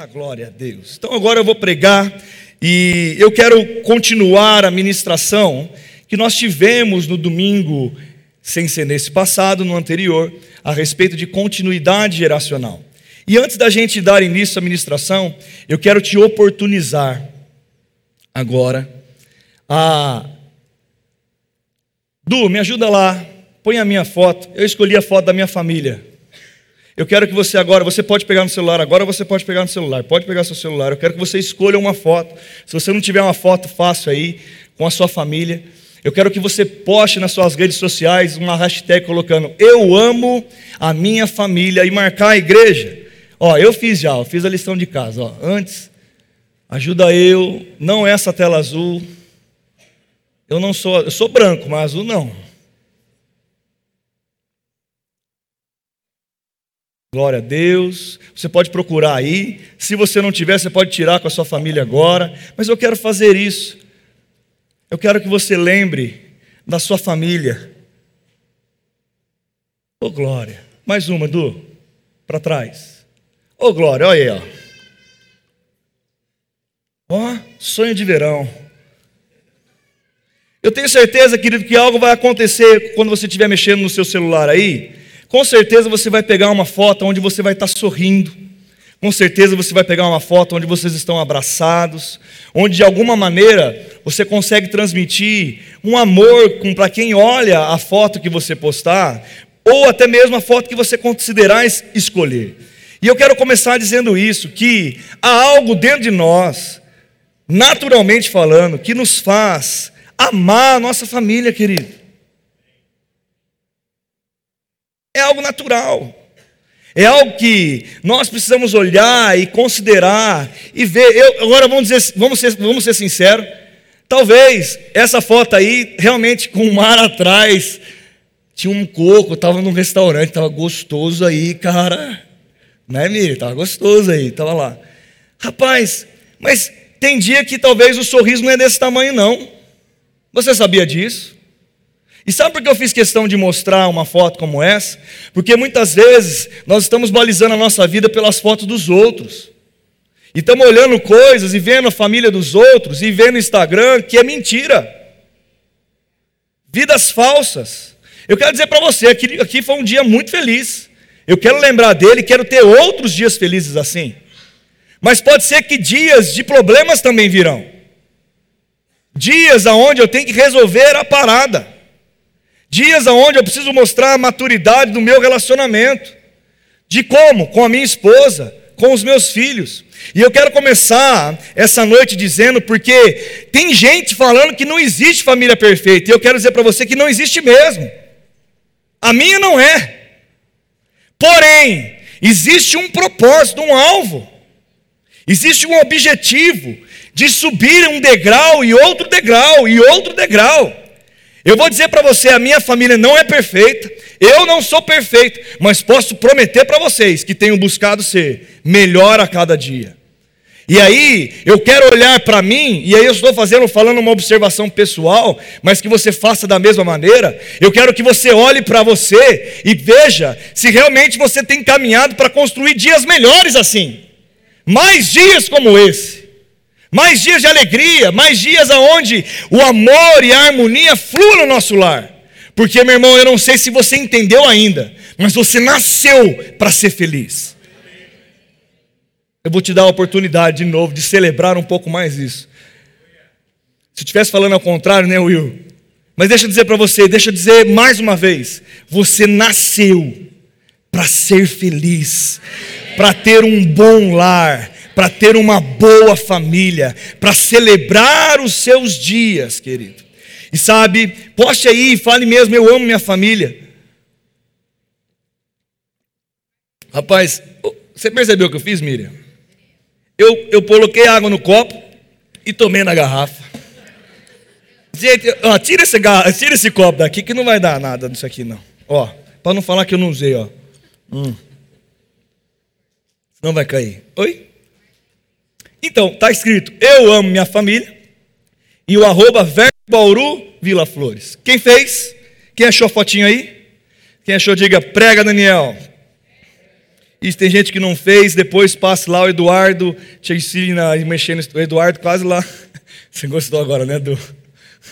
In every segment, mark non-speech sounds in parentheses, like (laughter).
Ah, glória a Deus. Então agora eu vou pregar e eu quero continuar a ministração que nós tivemos no domingo, sem ser nesse passado, no anterior, a respeito de continuidade geracional. E antes da gente dar início à ministração, eu quero te oportunizar agora a. Du, me ajuda lá, põe a minha foto. Eu escolhi a foto da minha família. Eu quero que você agora, você pode pegar no celular agora, você pode pegar no celular, pode pegar seu celular. Eu quero que você escolha uma foto. Se você não tiver uma foto fácil aí com a sua família, eu quero que você poste nas suas redes sociais uma hashtag colocando Eu amo a minha família e marcar a igreja. Ó, eu fiz já, eu fiz a lição de casa. Ó. Antes, ajuda eu, não essa tela azul. Eu não sou, eu sou branco, mas azul não. Glória a Deus. Você pode procurar aí. Se você não tiver, você pode tirar com a sua família agora. Mas eu quero fazer isso. Eu quero que você lembre da sua família. Ô oh, glória. Mais uma, Du. Para trás. Ô oh, glória, olha aí, ó. Ó, oh, sonho de verão. Eu tenho certeza, querido, que algo vai acontecer quando você estiver mexendo no seu celular aí. Com certeza você vai pegar uma foto onde você vai estar sorrindo. Com certeza você vai pegar uma foto onde vocês estão abraçados, onde de alguma maneira você consegue transmitir um amor para quem olha a foto que você postar, ou até mesmo a foto que você considerar escolher. E eu quero começar dizendo isso: que há algo dentro de nós, naturalmente falando, que nos faz amar a nossa família, querido. É algo natural. É algo que nós precisamos olhar e considerar e ver. Eu, agora vamos, dizer, vamos, ser, vamos ser sinceros. Talvez essa foto aí, realmente com o mar atrás, tinha um coco, estava num restaurante, estava gostoso aí, cara. Né, Miri? Tava gostoso aí, tava lá. Rapaz, mas tem dia que talvez o sorriso não é desse tamanho, não. Você sabia disso? E sabe por que eu fiz questão de mostrar uma foto como essa? Porque muitas vezes nós estamos balizando a nossa vida pelas fotos dos outros. E estamos olhando coisas e vendo a família dos outros e vendo no Instagram que é mentira. Vidas falsas. Eu quero dizer para você que aqui foi um dia muito feliz. Eu quero lembrar dele, quero ter outros dias felizes assim. Mas pode ser que dias de problemas também virão. Dias aonde eu tenho que resolver a parada. Dias aonde eu preciso mostrar a maturidade do meu relacionamento. De como? Com a minha esposa, com os meus filhos. E eu quero começar essa noite dizendo, porque tem gente falando que não existe família perfeita, e eu quero dizer para você que não existe mesmo. A minha não é. Porém, existe um propósito, um alvo, existe um objetivo de subir um degrau e outro degrau e outro degrau. Eu vou dizer para você: a minha família não é perfeita, eu não sou perfeito, mas posso prometer para vocês que tenho buscado ser melhor a cada dia. E aí, eu quero olhar para mim, e aí eu estou fazendo, falando uma observação pessoal, mas que você faça da mesma maneira. Eu quero que você olhe para você e veja se realmente você tem caminhado para construir dias melhores assim. Mais dias como esse. Mais dias de alegria, mais dias aonde o amor e a harmonia fluam no nosso lar. Porque, meu irmão, eu não sei se você entendeu ainda, mas você nasceu para ser feliz eu vou te dar a oportunidade de novo de celebrar um pouco mais isso. Se estivesse falando ao contrário, né, Will? Mas deixa eu dizer para você, deixa eu dizer mais uma vez: você nasceu para ser feliz, para ter um bom lar, para ter uma boa família, para celebrar os seus dias, querido. E sabe, poste aí, fale mesmo, eu amo minha família. Rapaz, você percebeu o que eu fiz, Miriam? Eu, eu coloquei água no copo e tomei na garrafa. Gente, ó, tira, esse, tira esse copo daqui que não vai dar nada nisso aqui, não. Ó, para não falar que eu não usei, ó. Hum. Não vai cair. Oi? Então, tá escrito: Eu amo minha família. E o arroba Verbo Bauru Vila Flores. Quem fez? Quem achou a fotinho aí? Quem achou, diga, prega, Daniel. E tem gente que não fez, depois passa lá o Eduardo, te ensina a mexer no Eduardo quase lá. (laughs) Você gostou agora, né, Edu?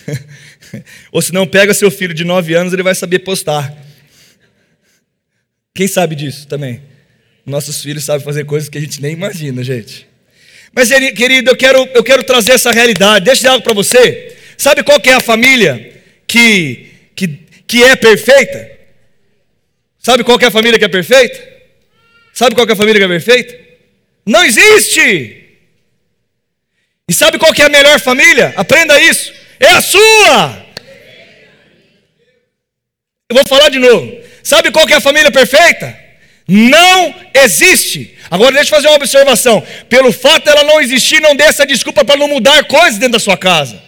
(laughs) Ou se não, pega seu filho de 9 anos, ele vai saber postar. Quem sabe disso também? Nossos filhos sabem fazer coisas que a gente nem imagina, gente. Mas, querido, eu quero, eu quero trazer essa realidade. Deixa eu dizer algo para você. Sabe qual que é a família que, que, que é perfeita? Sabe qual que é a família que é perfeita? Sabe qual que é a família que é perfeita? Não existe! E sabe qual que é a melhor família? Aprenda isso. É a sua! Eu vou falar de novo. Sabe qual que é a família perfeita? Não existe. Agora deixa eu fazer uma observação. Pelo fato dela não existir, não dê essa desculpa para não mudar coisas dentro da sua casa.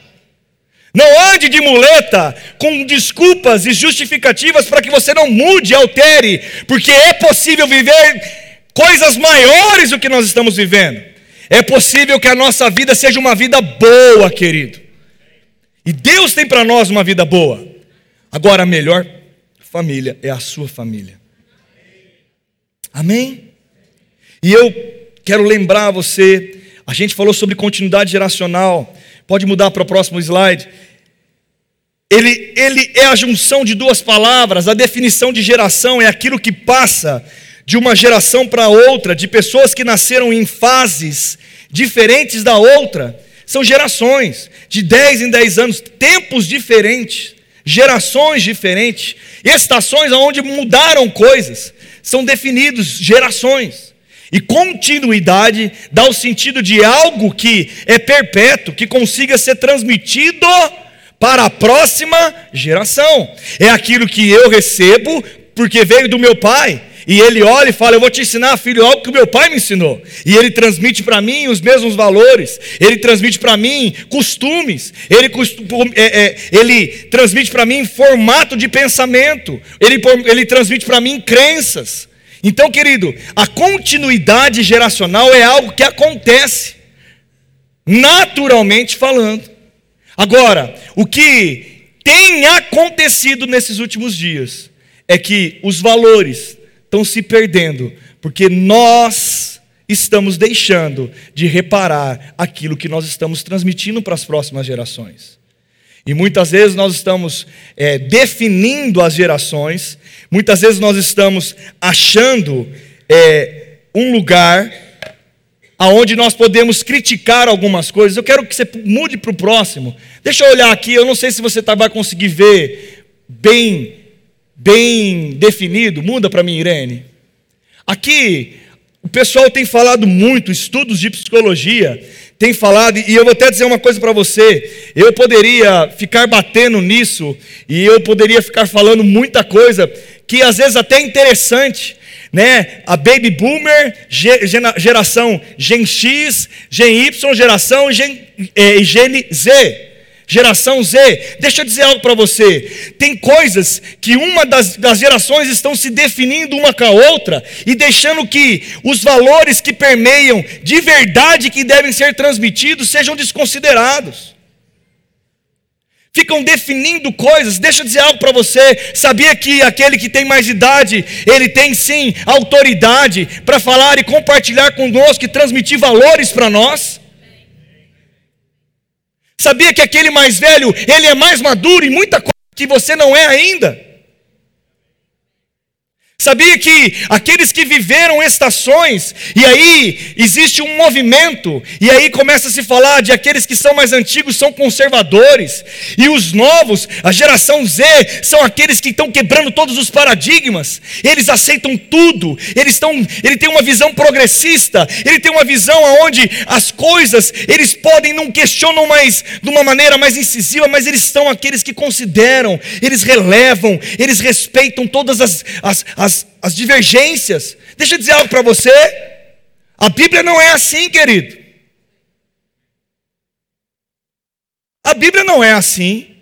Não ande de muleta com desculpas e justificativas para que você não mude, altere, porque é possível viver coisas maiores do que nós estamos vivendo. É possível que a nossa vida seja uma vida boa, querido. E Deus tem para nós uma vida boa. Agora, a melhor família é a sua família. Amém? E eu quero lembrar você, a gente falou sobre continuidade geracional. Pode mudar para o próximo slide. Ele, ele é a junção de duas palavras. A definição de geração é aquilo que passa de uma geração para outra, de pessoas que nasceram em fases diferentes da outra. São gerações, de 10 em 10 anos, tempos diferentes, gerações diferentes, estações onde mudaram coisas, são definidos gerações. E continuidade dá o sentido de algo que é perpétuo, que consiga ser transmitido para a próxima geração. É aquilo que eu recebo porque veio do meu pai. E ele olha e fala: Eu vou te ensinar, filho, algo que o meu pai me ensinou. E ele transmite para mim os mesmos valores, ele transmite para mim costumes, ele, é, é, ele transmite para mim formato de pensamento, ele, ele transmite para mim crenças. Então, querido, a continuidade geracional é algo que acontece, naturalmente falando. Agora, o que tem acontecido nesses últimos dias é que os valores estão se perdendo, porque nós estamos deixando de reparar aquilo que nós estamos transmitindo para as próximas gerações. E muitas vezes nós estamos é, definindo as gerações, muitas vezes nós estamos achando é, um lugar aonde nós podemos criticar algumas coisas. Eu quero que você mude para o próximo. Deixa eu olhar aqui, eu não sei se você tá, vai conseguir ver bem bem definido. Muda para mim, Irene. Aqui, o pessoal tem falado muito, estudos de psicologia, tem falado, e eu vou até dizer uma coisa para você: eu poderia ficar batendo nisso, e eu poderia ficar falando muita coisa, que às vezes até é interessante, né? A baby boomer, geração Gen X, Gen Y, geração Gen, é, Gen Z. Geração Z, deixa eu dizer algo para você. Tem coisas que uma das, das gerações estão se definindo uma com a outra e deixando que os valores que permeiam de verdade que devem ser transmitidos sejam desconsiderados. Ficam definindo coisas. Deixa eu dizer algo para você. Sabia que aquele que tem mais idade, ele tem sim autoridade para falar e compartilhar conosco e transmitir valores para nós? Sabia que aquele mais velho, ele é mais maduro em muita coisa que você não é ainda? Sabia que aqueles que viveram estações, e aí existe um movimento, e aí começa a se falar de aqueles que são mais antigos são conservadores, e os novos, a geração Z, são aqueles que estão quebrando todos os paradigmas, eles aceitam tudo, eles estão, ele tem uma visão progressista, ele tem uma visão onde as coisas, eles podem, não questionam mais de uma maneira mais incisiva, mas eles são aqueles que consideram, eles relevam, eles respeitam todas as, as, as as, as divergências. Deixa eu dizer algo para você. A Bíblia não é assim, querido. A Bíblia não é assim.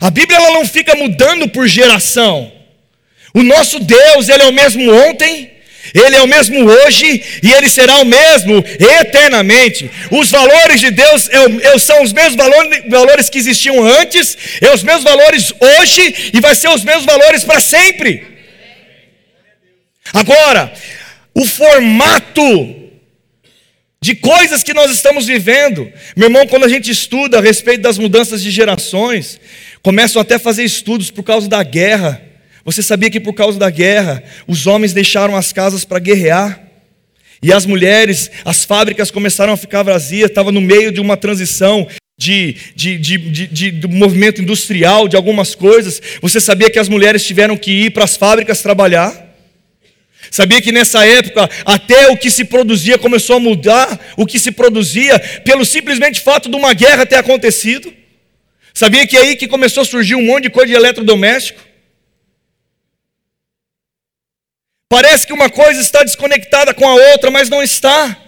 A Bíblia ela não fica mudando por geração. O nosso Deus, ele é o mesmo ontem, ele é o mesmo hoje e ele será o mesmo eternamente. Os valores de Deus é, são os mesmos valores, valores que existiam antes, é os mesmos valores hoje e vai ser os mesmos valores para sempre. Agora, o formato de coisas que nós estamos vivendo. Meu irmão, quando a gente estuda a respeito das mudanças de gerações, começam até a fazer estudos por causa da guerra. Você sabia que por causa da guerra, os homens deixaram as casas para guerrear? E as mulheres, as fábricas começaram a ficar vazias, estava no meio de uma transição de, de, de, de, movimento industrial, de algumas coisas. Você sabia que as mulheres tiveram que ir para as fábricas trabalhar? Sabia que nessa época até o que se produzia começou a mudar, o que se produzia, pelo simplesmente fato de uma guerra ter acontecido? Sabia que é aí que começou a surgir um monte de coisa de eletrodoméstico? Parece que uma coisa está desconectada com a outra, mas não está.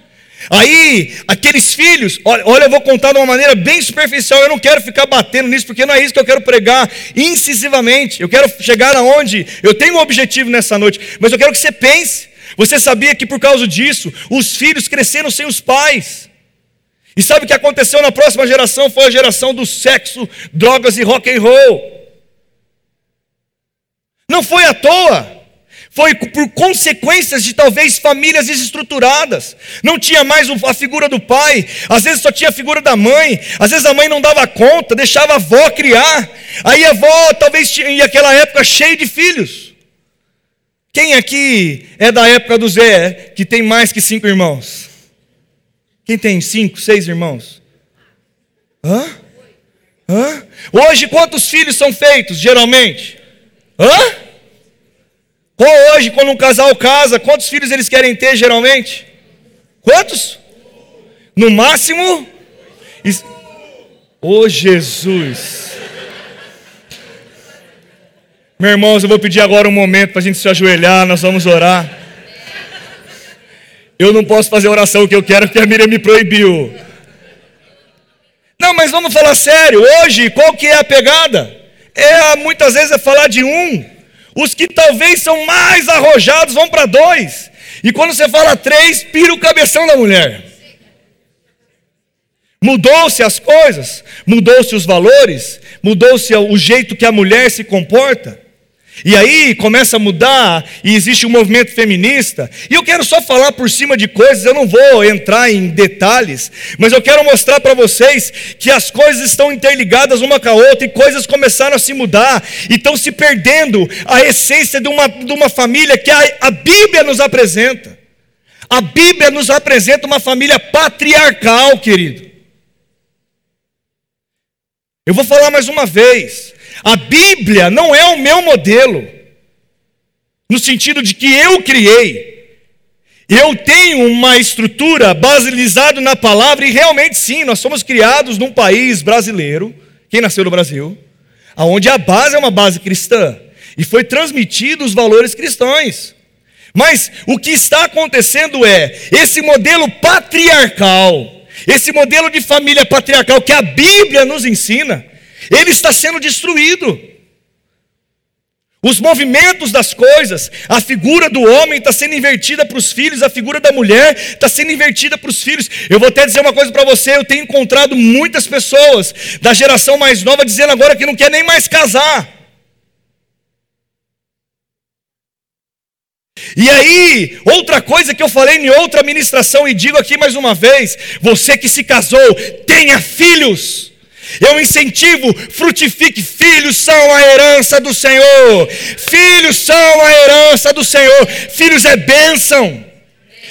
Aí, aqueles filhos, olha, olha, eu vou contar de uma maneira bem superficial, eu não quero ficar batendo nisso, porque não é isso que eu quero pregar incisivamente. Eu quero chegar aonde eu tenho um objetivo nessa noite, mas eu quero que você pense. Você sabia que por causa disso, os filhos cresceram sem os pais. E sabe o que aconteceu na próxima geração? Foi a geração do sexo, drogas e rock and roll. Não foi à toa foi por consequências de talvez famílias desestruturadas. Não tinha mais a figura do pai, às vezes só tinha a figura da mãe, às vezes a mãe não dava conta, deixava a avó criar. Aí a avó talvez tinha, em aquela época cheia de filhos. Quem aqui é da época do Zé, que tem mais que cinco irmãos? Quem tem cinco, seis irmãos? Hã? Hã? Hoje quantos filhos são feitos, geralmente? Hã? Hoje, quando um casal casa, quantos filhos eles querem ter geralmente? Quantos? No máximo? Ô oh, Jesus! Meus irmãos, eu vou pedir agora um momento para a gente se ajoelhar, nós vamos orar. Eu não posso fazer a oração que eu quero porque a Miriam me proibiu. Não, mas vamos falar sério. Hoje, qual que é a pegada? É muitas vezes é falar de um. Os que talvez são mais arrojados vão para dois. E quando você fala três, pira o cabeção da mulher. Mudou-se as coisas, mudou-se os valores, mudou-se o jeito que a mulher se comporta. E aí começa a mudar e existe um movimento feminista. E eu quero só falar por cima de coisas, eu não vou entrar em detalhes, mas eu quero mostrar para vocês que as coisas estão interligadas uma com a outra e coisas começaram a se mudar e estão se perdendo a essência de uma, de uma família que a, a Bíblia nos apresenta. A Bíblia nos apresenta uma família patriarcal, querido. Eu vou falar mais uma vez. A Bíblia não é o meu modelo, no sentido de que eu criei. Eu tenho uma estrutura baseada na palavra, e realmente sim, nós somos criados num país brasileiro, quem nasceu no Brasil, onde a base é uma base cristã, e foi transmitido os valores cristãos. Mas o que está acontecendo é esse modelo patriarcal, esse modelo de família patriarcal que a Bíblia nos ensina, ele está sendo destruído. Os movimentos das coisas, a figura do homem está sendo invertida para os filhos, a figura da mulher está sendo invertida para os filhos. Eu vou até dizer uma coisa para você: eu tenho encontrado muitas pessoas da geração mais nova dizendo agora que não quer nem mais casar. E aí, outra coisa que eu falei em outra ministração e digo aqui mais uma vez: você que se casou, tenha filhos. Eu incentivo, frutifique. Filhos são a herança do Senhor. Filhos são a herança do Senhor. Filhos é bênção.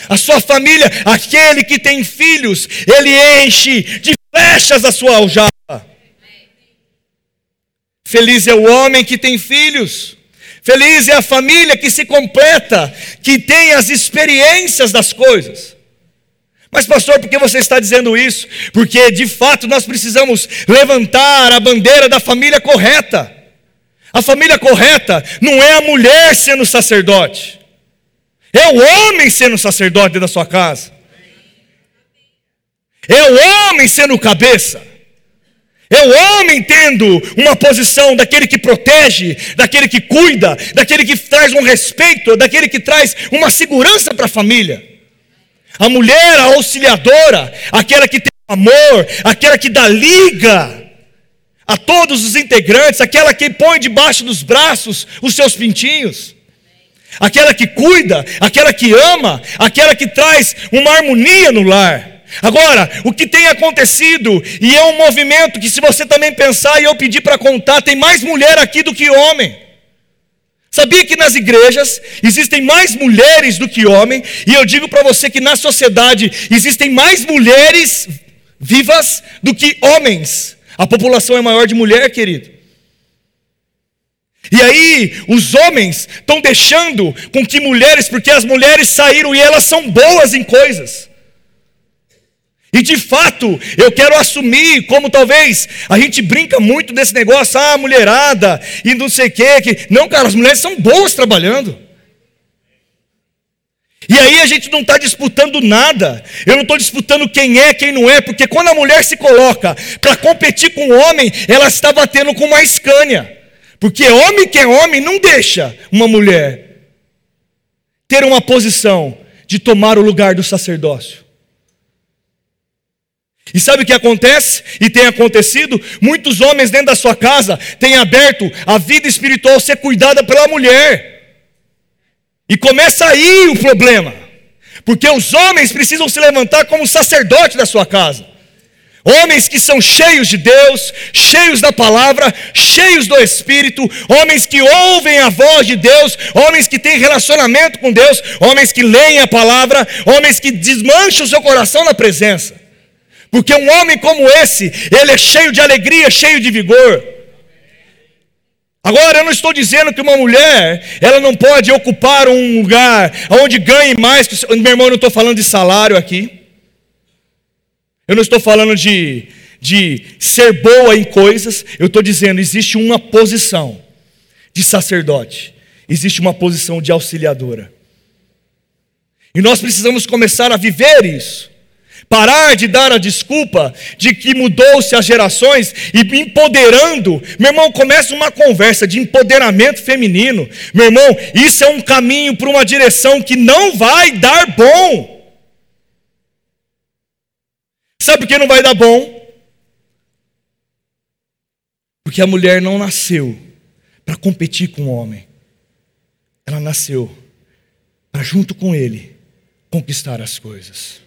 A sua família, aquele que tem filhos, ele enche de flechas a sua aljava. Feliz é o homem que tem filhos. Feliz é a família que se completa, que tem as experiências das coisas. Mas, pastor, por que você está dizendo isso? Porque de fato nós precisamos levantar a bandeira da família correta. A família correta não é a mulher sendo sacerdote, é o homem sendo sacerdote da sua casa, é o homem sendo cabeça. É o homem tendo uma posição daquele que protege, daquele que cuida, daquele que traz um respeito, daquele que traz uma segurança para a família. A mulher, a auxiliadora, aquela que tem amor, aquela que dá liga a todos os integrantes, aquela que põe debaixo dos braços os seus pintinhos. aquela que cuida, aquela que ama, aquela que traz uma harmonia no lar. Agora, o que tem acontecido, e é um movimento que, se você também pensar e eu pedir para contar, tem mais mulher aqui do que homem. Sabia que nas igrejas existem mais mulheres do que homens, e eu digo para você que na sociedade existem mais mulheres vivas do que homens. A população é maior de mulher, querido. E aí, os homens estão deixando com que mulheres, porque as mulheres saíram e elas são boas em coisas. E de fato, eu quero assumir, como talvez a gente brinca muito desse negócio, ah, mulherada, e não sei o quê. Que... Não, cara, as mulheres são boas trabalhando. E aí a gente não está disputando nada. Eu não estou disputando quem é, quem não é, porque quando a mulher se coloca para competir com o homem, ela está batendo com uma escânia. Porque homem que é homem não deixa uma mulher ter uma posição de tomar o lugar do sacerdócio. E sabe o que acontece? E tem acontecido? Muitos homens dentro da sua casa têm aberto a vida espiritual ser cuidada pela mulher. E começa aí o problema. Porque os homens precisam se levantar como sacerdote da sua casa. Homens que são cheios de Deus, cheios da palavra, cheios do Espírito, homens que ouvem a voz de Deus, homens que têm relacionamento com Deus, homens que leem a palavra, homens que desmancham o seu coração na presença. Porque um homem como esse, ele é cheio de alegria, cheio de vigor. Agora, eu não estou dizendo que uma mulher, ela não pode ocupar um lugar onde ganhe mais. Meu irmão, eu não estou falando de salário aqui. Eu não estou falando de, de ser boa em coisas. Eu estou dizendo, existe uma posição de sacerdote. Existe uma posição de auxiliadora. E nós precisamos começar a viver isso. Parar de dar a desculpa de que mudou-se as gerações e empoderando. Meu irmão, começa uma conversa de empoderamento feminino. Meu irmão, isso é um caminho para uma direção que não vai dar bom. Sabe por que não vai dar bom? Porque a mulher não nasceu para competir com o homem. Ela nasceu para, junto com ele, conquistar as coisas.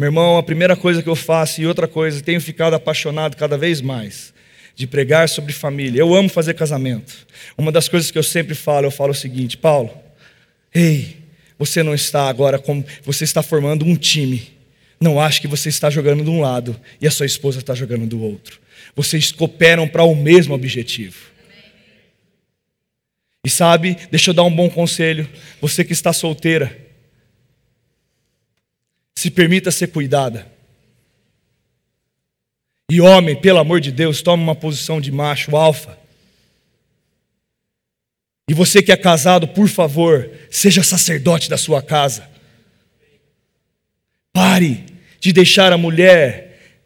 Meu irmão, a primeira coisa que eu faço e outra coisa, tenho ficado apaixonado cada vez mais de pregar sobre família. Eu amo fazer casamento. Uma das coisas que eu sempre falo, eu falo o seguinte, Paulo, ei, você não está agora como você está formando um time. Não ache que você está jogando de um lado e a sua esposa está jogando do outro. Vocês cooperam para o mesmo objetivo. E sabe, deixa eu dar um bom conselho. Você que está solteira, se permita ser cuidada. E homem, pelo amor de Deus, tome uma posição de macho alfa. E você que é casado, por favor, seja sacerdote da sua casa. Pare de deixar a mulher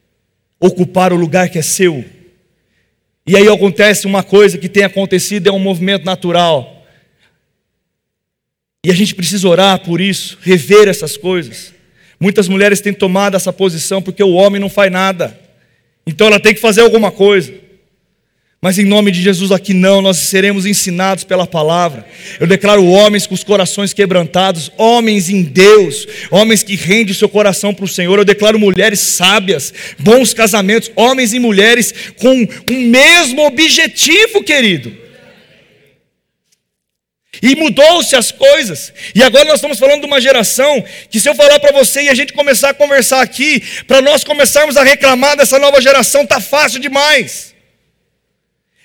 ocupar o lugar que é seu. E aí acontece uma coisa que tem acontecido, é um movimento natural. E a gente precisa orar por isso, rever essas coisas. Muitas mulheres têm tomado essa posição porque o homem não faz nada. Então ela tem que fazer alguma coisa. Mas em nome de Jesus aqui não, nós seremos ensinados pela palavra. Eu declaro homens com os corações quebrantados, homens em Deus, homens que rendem o seu coração para o Senhor. Eu declaro mulheres sábias, bons casamentos, homens e mulheres com o mesmo objetivo, querido. E mudou-se as coisas. E agora nós estamos falando de uma geração que, se eu falar para você e a gente começar a conversar aqui, para nós começarmos a reclamar dessa nova geração, está fácil demais.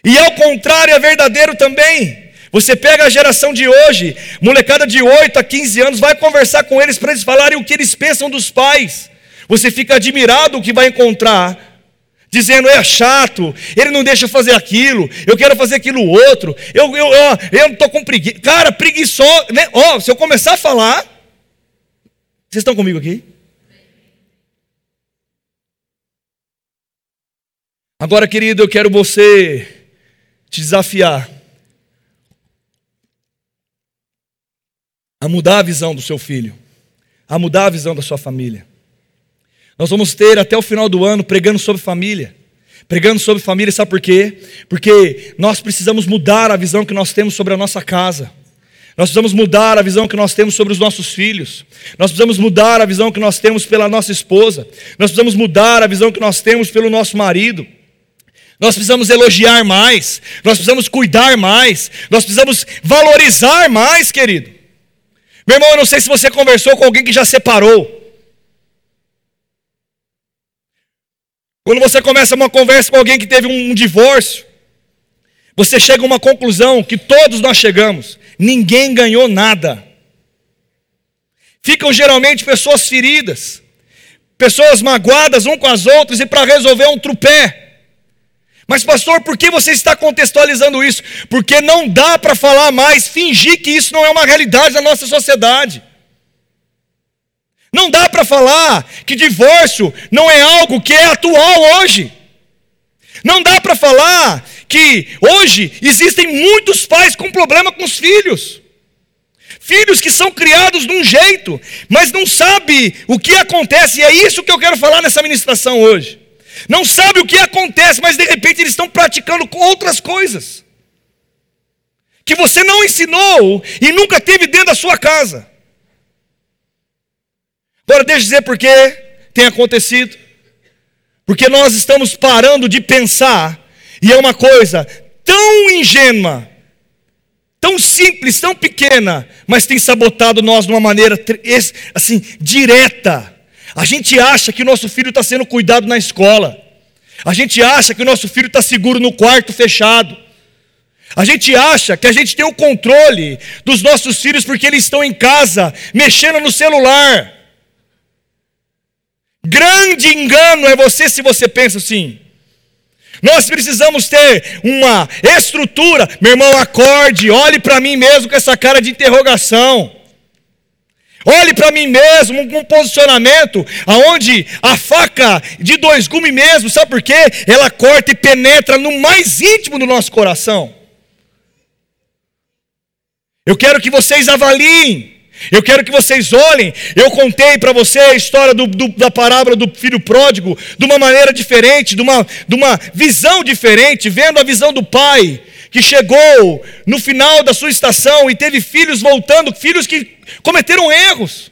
E ao contrário, é verdadeiro também. Você pega a geração de hoje, molecada de 8 a 15 anos, vai conversar com eles para eles falarem o que eles pensam dos pais. Você fica admirado o que vai encontrar dizendo é chato, ele não deixa fazer aquilo, eu quero fazer aquilo outro, eu, eu, eu, eu não estou com preguiça. Cara, preguiçoso, né? Ó, se eu começar a falar, vocês estão comigo aqui? Agora, querido, eu quero você te desafiar a mudar a visão do seu filho, a mudar a visão da sua família. Nós vamos ter até o final do ano pregando sobre família, Pregando sobre família, sabe por quê? Porque nós precisamos mudar a visão que nós temos sobre a nossa casa. Nós precisamos mudar a visão que nós temos sobre os nossos filhos. Nós precisamos mudar a visão que nós temos pela nossa esposa. Nós precisamos mudar a visão que nós temos pelo nosso marido. Nós precisamos elogiar mais. Nós precisamos cuidar mais. Nós precisamos valorizar mais, querido. Meu irmão, eu não sei se você conversou com alguém que já separou. Quando você começa uma conversa com alguém que teve um divórcio, você chega a uma conclusão que todos nós chegamos: ninguém ganhou nada. Ficam geralmente pessoas feridas, pessoas magoadas um com as outras e para resolver um trupé. Mas, pastor, por que você está contextualizando isso? Porque não dá para falar mais, fingir que isso não é uma realidade da nossa sociedade. Não dá para falar que divórcio não é algo que é atual hoje. Não dá para falar que hoje existem muitos pais com problema com os filhos. Filhos que são criados de um jeito, mas não sabe o que acontece, e é isso que eu quero falar nessa ministração hoje. Não sabe o que acontece, mas de repente eles estão praticando outras coisas. Que você não ensinou e nunca teve dentro da sua casa. Agora, deixa eu dizer por que tem acontecido. Porque nós estamos parando de pensar, e é uma coisa tão ingênua, tão simples, tão pequena, mas tem sabotado nós de uma maneira assim, direta. A gente acha que o nosso filho está sendo cuidado na escola. A gente acha que o nosso filho está seguro no quarto fechado. A gente acha que a gente tem o controle dos nossos filhos porque eles estão em casa, mexendo no celular. Grande engano é você se você pensa assim. Nós precisamos ter uma estrutura. Meu irmão, acorde, olhe para mim mesmo com essa cara de interrogação. Olhe para mim mesmo com um posicionamento aonde a faca de dois gumes mesmo, sabe por quê? Ela corta e penetra no mais íntimo do nosso coração. Eu quero que vocês avaliem eu quero que vocês olhem. Eu contei para você a história do, do, da parábola do filho pródigo de uma maneira diferente, de uma, de uma visão diferente, vendo a visão do pai que chegou no final da sua estação e teve filhos voltando, filhos que cometeram erros.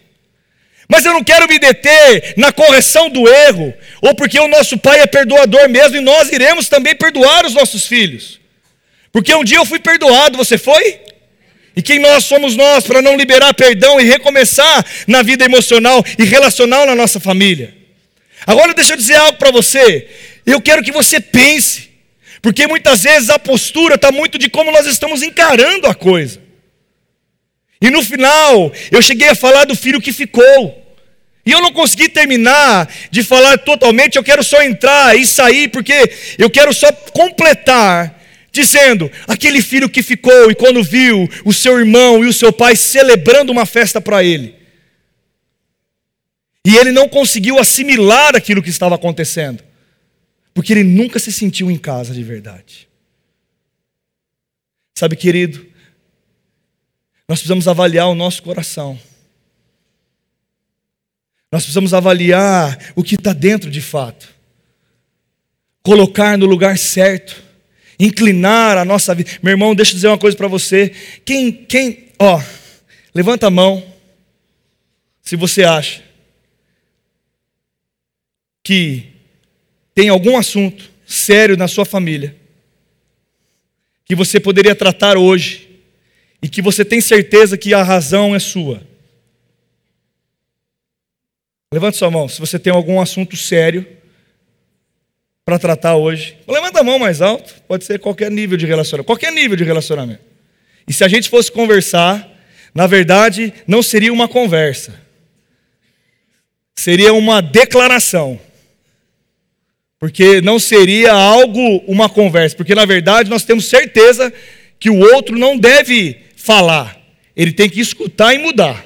Mas eu não quero me deter na correção do erro, ou porque o nosso pai é perdoador mesmo e nós iremos também perdoar os nossos filhos. Porque um dia eu fui perdoado, você foi? E quem nós somos nós para não liberar perdão e recomeçar na vida emocional e relacional na nossa família? Agora deixa eu dizer algo para você. Eu quero que você pense, porque muitas vezes a postura está muito de como nós estamos encarando a coisa. E no final, eu cheguei a falar do filho que ficou. E eu não consegui terminar de falar totalmente, eu quero só entrar e sair, porque eu quero só completar dizendo: aquele filho que ficou e quando viu o seu irmão e o seu pai celebrando uma festa para ele, e ele não conseguiu assimilar aquilo que estava acontecendo, porque ele nunca se sentiu em casa de verdade. Sabe, querido, nós precisamos avaliar o nosso coração. Nós precisamos avaliar o que está dentro de fato, colocar no lugar certo inclinar a nossa vida. Meu irmão, deixa eu dizer uma coisa para você. Quem, quem, ó, levanta a mão se você acha que tem algum assunto sério na sua família que você poderia tratar hoje e que você tem certeza que a razão é sua. Levante sua mão se você tem algum assunto sério para tratar hoje. Levanta a mão mais alto, pode ser qualquer nível de relacionamento, qualquer nível de relacionamento. E se a gente fosse conversar, na verdade, não seria uma conversa, seria uma declaração. Porque não seria algo, uma conversa, porque na verdade nós temos certeza que o outro não deve falar, ele tem que escutar e mudar.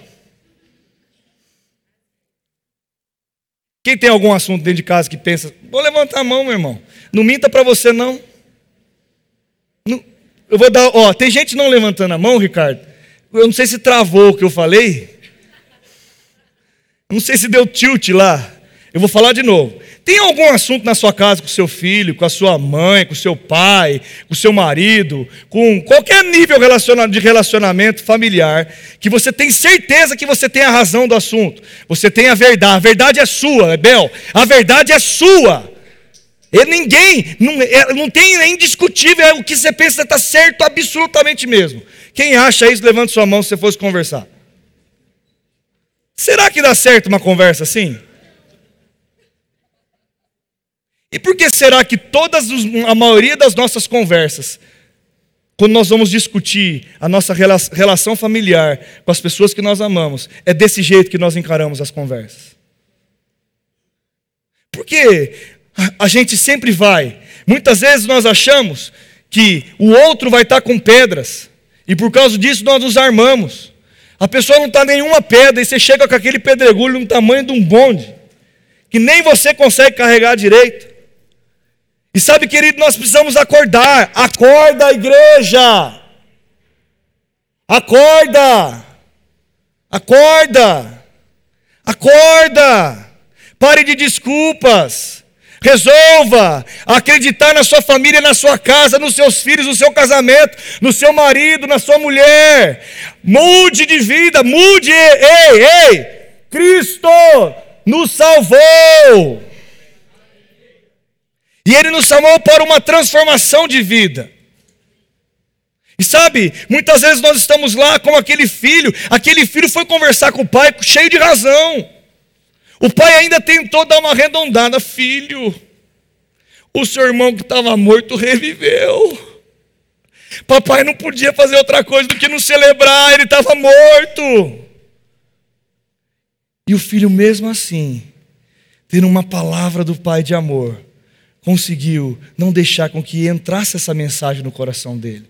Quem tem algum assunto dentro de casa que pensa, vou levantar a mão, meu irmão. Não minta para você, não. não. Eu vou dar, ó, tem gente não levantando a mão, Ricardo. Eu não sei se travou o que eu falei. Não sei se deu tilt lá. Eu vou falar de novo. Tem algum assunto na sua casa com seu filho, com a sua mãe, com seu pai, com seu marido, com qualquer nível de relacionamento familiar, que você tem certeza que você tem a razão do assunto, você tem a verdade, a verdade é sua, Bel, a verdade é sua. E ninguém, não, é, não tem é indiscutível, é o que você pensa está certo absolutamente mesmo. Quem acha isso, levante sua mão se você fosse conversar. Será que dá certo uma conversa assim? E por que será que todas a maioria das nossas conversas, quando nós vamos discutir a nossa relação familiar com as pessoas que nós amamos, é desse jeito que nós encaramos as conversas? Porque a gente sempre vai. Muitas vezes nós achamos que o outro vai estar com pedras, e por causa disso nós nos armamos. A pessoa não está nenhuma pedra, e você chega com aquele pedregulho no tamanho de um bonde, que nem você consegue carregar direito. E sabe, querido, nós precisamos acordar. Acorda, igreja! Acorda! Acorda! Acorda! Pare de desculpas. Resolva acreditar na sua família, na sua casa, nos seus filhos, no seu casamento, no seu marido, na sua mulher. Mude de vida, mude. Ei, ei! Cristo nos salvou. E Ele nos chamou para uma transformação de vida. E sabe, muitas vezes nós estamos lá como aquele filho, aquele filho foi conversar com o pai cheio de razão. O pai ainda tentou dar uma arredondada, filho. O seu irmão que estava morto reviveu. Papai não podia fazer outra coisa do que não celebrar, ele estava morto. E o filho, mesmo assim, tendo uma palavra do pai de amor, conseguiu não deixar com que entrasse essa mensagem no coração dele.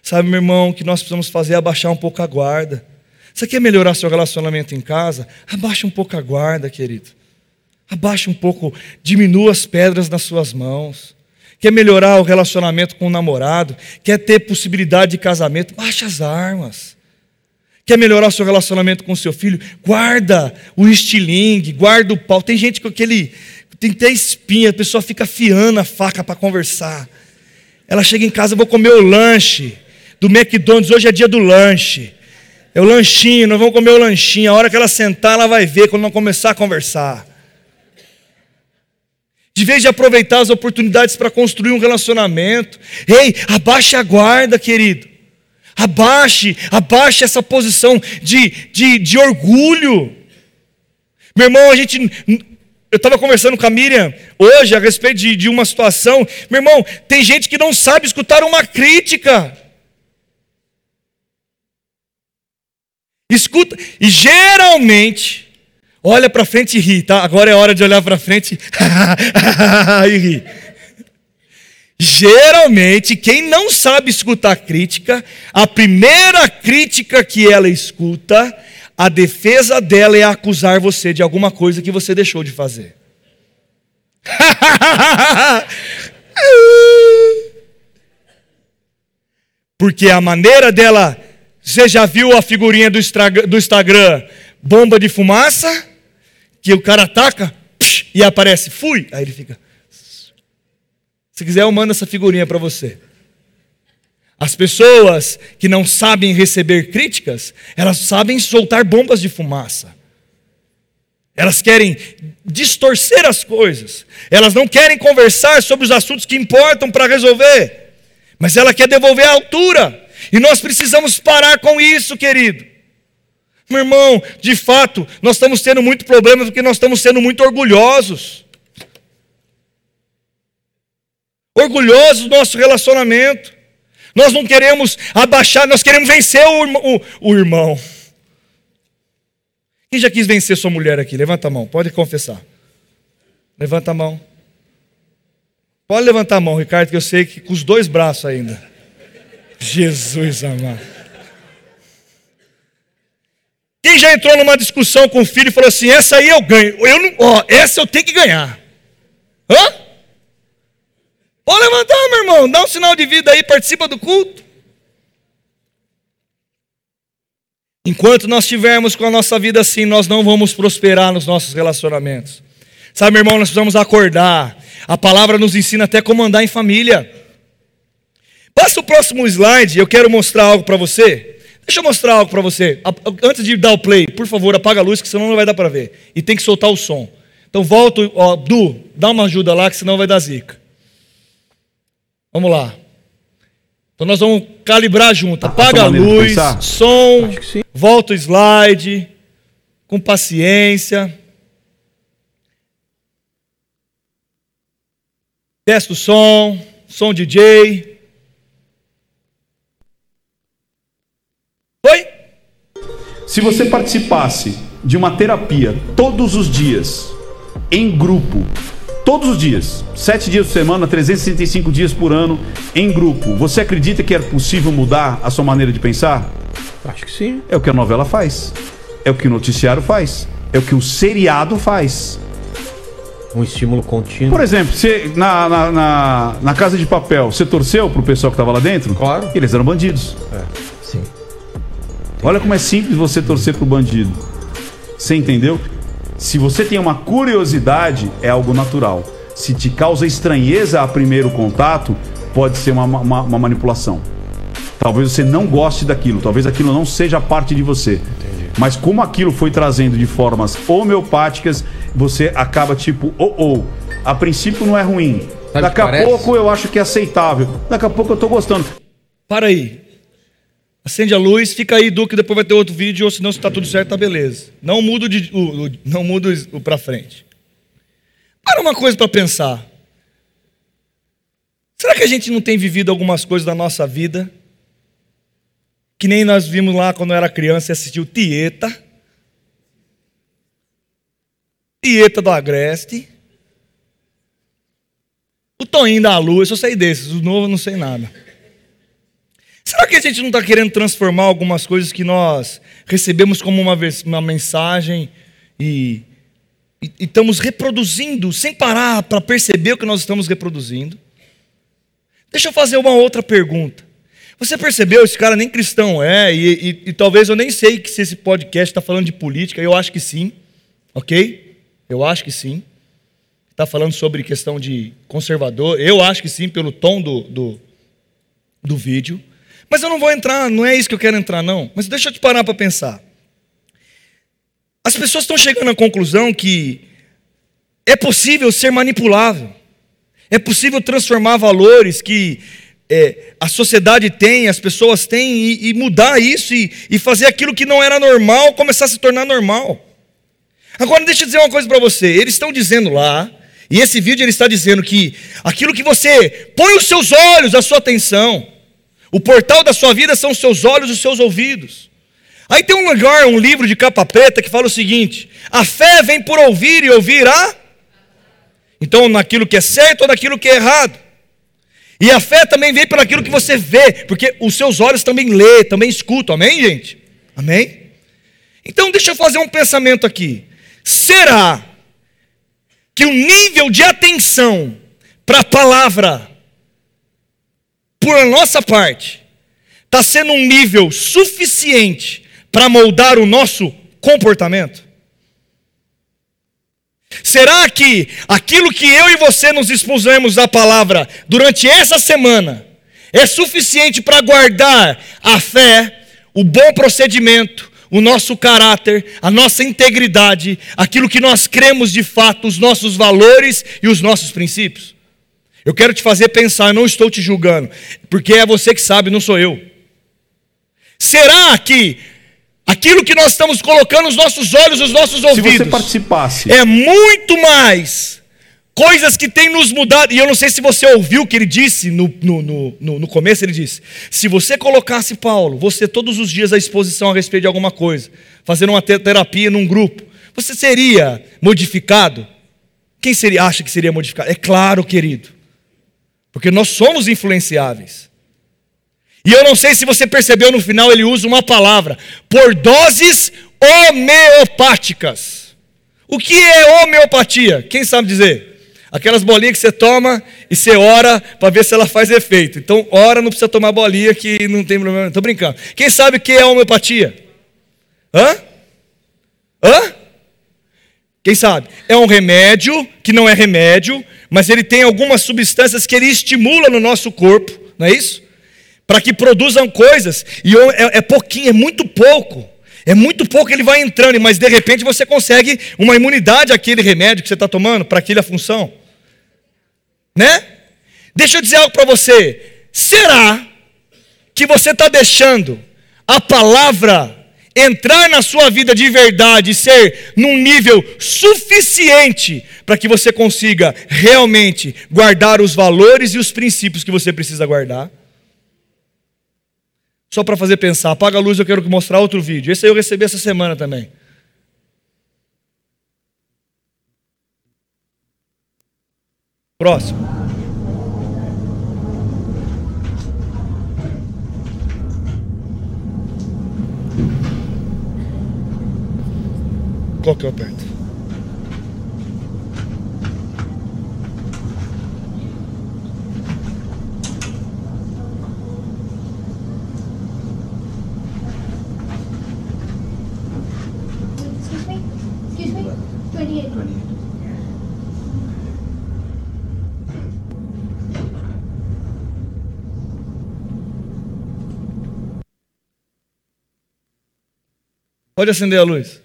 Sabe, meu irmão, o que nós precisamos fazer é abaixar um pouco a guarda. Você quer melhorar seu relacionamento em casa? Abaixa um pouco a guarda, querido. Abaixa um pouco, diminua as pedras nas suas mãos. Quer melhorar o relacionamento com o namorado? Quer ter possibilidade de casamento? Baixa as armas. Quer melhorar o seu relacionamento com o seu filho? Guarda o estilingue, guarda o pau. Tem gente com aquele tem até espinha, a pessoa fica afiando a faca para conversar. Ela chega em casa, vou comer o lanche do McDonald's, hoje é dia do lanche. É o lanchinho, nós vamos comer o lanchinho. A hora que ela sentar, ela vai ver quando não começar a conversar. De vez de aproveitar as oportunidades para construir um relacionamento. Ei, abaixe a guarda, querido. Abaixe, abaixe essa posição de, de, de orgulho. Meu irmão, a gente eu estava conversando com a Miriam hoje a respeito de, de uma situação. Meu irmão, tem gente que não sabe escutar uma crítica. Escuta, e geralmente, olha para frente e ri, tá? Agora é hora de olhar para frente (laughs) e rir. Geralmente, quem não sabe escutar crítica, a primeira crítica que ela escuta a defesa dela é acusar você de alguma coisa que você deixou de fazer. (laughs) Porque a maneira dela, você já viu a figurinha do Instagram, bomba de fumaça, que o cara ataca e aparece, fui, aí ele fica. Se quiser, eu mando essa figurinha para você. As pessoas que não sabem receber críticas, elas sabem soltar bombas de fumaça. Elas querem distorcer as coisas. Elas não querem conversar sobre os assuntos que importam para resolver. Mas ela quer devolver a altura. E nós precisamos parar com isso, querido. Meu irmão, de fato, nós estamos tendo muito problema porque nós estamos sendo muito orgulhosos. Orgulhosos do nosso relacionamento. Nós não queremos abaixar, nós queremos vencer o, o, o irmão. Quem já quis vencer sua mulher aqui? Levanta a mão, pode confessar. Levanta a mão. Pode levantar a mão, Ricardo, que eu sei que com os dois braços ainda. Jesus amado. Quem já entrou numa discussão com o filho e falou assim: essa aí eu ganho, eu não, ó, essa eu tenho que ganhar. Hã? Pode levantar, meu irmão, dá um sinal de vida aí, participa do culto. Enquanto nós estivermos com a nossa vida assim, nós não vamos prosperar nos nossos relacionamentos. Sabe, meu irmão, nós precisamos acordar. A palavra nos ensina até como andar em família. Passa o próximo slide, eu quero mostrar algo para você. Deixa eu mostrar algo para você. Antes de dar o play, por favor, apaga a luz, que senão não vai dar para ver. E tem que soltar o som. Então volta, ó, Du, dá uma ajuda lá, que senão vai dar zica. Vamos lá. Então nós vamos calibrar junto. Apaga a luz, som, volta o slide, com paciência. Testa o som, som DJ. Oi? Se você participasse de uma terapia todos os dias, em grupo, todos os dias, sete dias por semana, 365 dias por ano, em grupo, você acredita que é possível mudar a sua maneira de pensar? Acho que sim. É o que a novela faz, é o que o noticiário faz, é o que o seriado faz um estímulo contínuo. Por exemplo, você, na, na, na, na Casa de Papel, você torceu pro pessoal que estava lá dentro? Claro. Eles eram bandidos. É, sim. Olha como é simples você torcer pro bandido. Você entendeu? Se você tem uma curiosidade, é algo natural. Se te causa estranheza a primeiro contato, pode ser uma, uma, uma manipulação. Talvez você não goste daquilo, talvez aquilo não seja parte de você. Entendi. Mas como aquilo foi trazendo de formas homeopáticas, você acaba tipo, ou oh, ou. Oh, a princípio não é ruim. Sabe Daqui a parece? pouco eu acho que é aceitável. Daqui a pouco eu tô gostando. Para aí. Acende a luz, fica aí, Duque, depois vai ter outro vídeo, ou senão se tá tudo certo, tá beleza. Não muda de, o, o, não muda o para frente. Para uma coisa para pensar. Será que a gente não tem vivido algumas coisas da nossa vida que nem nós vimos lá quando eu era criança e assistiu Tieta? Tieta do Agreste. O Toninho da Lua, eu só sei desses, os novos eu não sei nada. Será que a gente não está querendo transformar algumas coisas que nós recebemos como uma, uma mensagem e, e, e estamos reproduzindo sem parar para perceber o que nós estamos reproduzindo? Deixa eu fazer uma outra pergunta. Você percebeu, esse cara nem cristão é, e, e, e talvez eu nem sei que se esse podcast está falando de política, eu acho que sim, ok? Eu acho que sim. Está falando sobre questão de conservador. Eu acho que sim, pelo tom do, do, do vídeo. Mas eu não vou entrar, não é isso que eu quero entrar, não. Mas deixa eu te parar para pensar. As pessoas estão chegando à conclusão que é possível ser manipulável. É possível transformar valores que é, a sociedade tem, as pessoas têm, e, e mudar isso e, e fazer aquilo que não era normal começar a se tornar normal. Agora deixa eu dizer uma coisa para você. Eles estão dizendo lá, e esse vídeo ele está dizendo que aquilo que você põe os seus olhos, a sua atenção, o portal da sua vida são os seus olhos e os seus ouvidos. Aí tem um lugar, um livro de capa preta que fala o seguinte: a fé vem por ouvir e ouvir a. Então, naquilo que é certo ou naquilo que é errado. E a fé também vem por aquilo que você vê, porque os seus olhos também lê, também escutam, amém, gente? Amém? Então, deixa eu fazer um pensamento aqui. Será que o nível de atenção para a palavra, por nossa parte, está sendo um nível suficiente para moldar o nosso comportamento? Será que aquilo que eu e você nos expusemos à palavra durante essa semana é suficiente para guardar a fé, o bom procedimento, o nosso caráter, a nossa integridade, aquilo que nós cremos de fato, os nossos valores e os nossos princípios. Eu quero te fazer pensar, eu não estou te julgando, porque é você que sabe, não sou eu. Será que aquilo que nós estamos colocando os nossos olhos, os nossos ouvidos, Se você participasse, é muito mais Coisas que têm nos mudado, e eu não sei se você ouviu o que ele disse no, no, no, no começo: ele disse, se você colocasse Paulo, você todos os dias à exposição a respeito de alguma coisa, fazendo uma terapia num grupo, você seria modificado? Quem seria, acha que seria modificado? É claro, querido, porque nós somos influenciáveis. E eu não sei se você percebeu no final, ele usa uma palavra, por doses homeopáticas. O que é homeopatia? Quem sabe dizer? Aquelas bolinhas que você toma e você ora para ver se ela faz efeito. Então, ora, não precisa tomar bolinha que não tem problema. Estou brincando. Quem sabe o que é homeopatia? Hã? Hã? Quem sabe? É um remédio que não é remédio, mas ele tem algumas substâncias que ele estimula no nosso corpo, não é isso? Para que produzam coisas, e é, é pouquinho, é muito pouco. É muito pouco ele vai entrando, mas de repente você consegue uma imunidade àquele remédio que você está tomando, para aquela função. Né? Deixa eu dizer algo para você. Será que você está deixando a palavra entrar na sua vida de verdade e ser num nível suficiente para que você consiga realmente guardar os valores e os princípios que você precisa guardar? Só para fazer pensar, apaga a luz, eu quero mostrar outro vídeo. Esse aí eu recebi essa semana também. Próximo. Qual que eu aperto? Excuse me? Excuse me? 28. Pode acender a luz.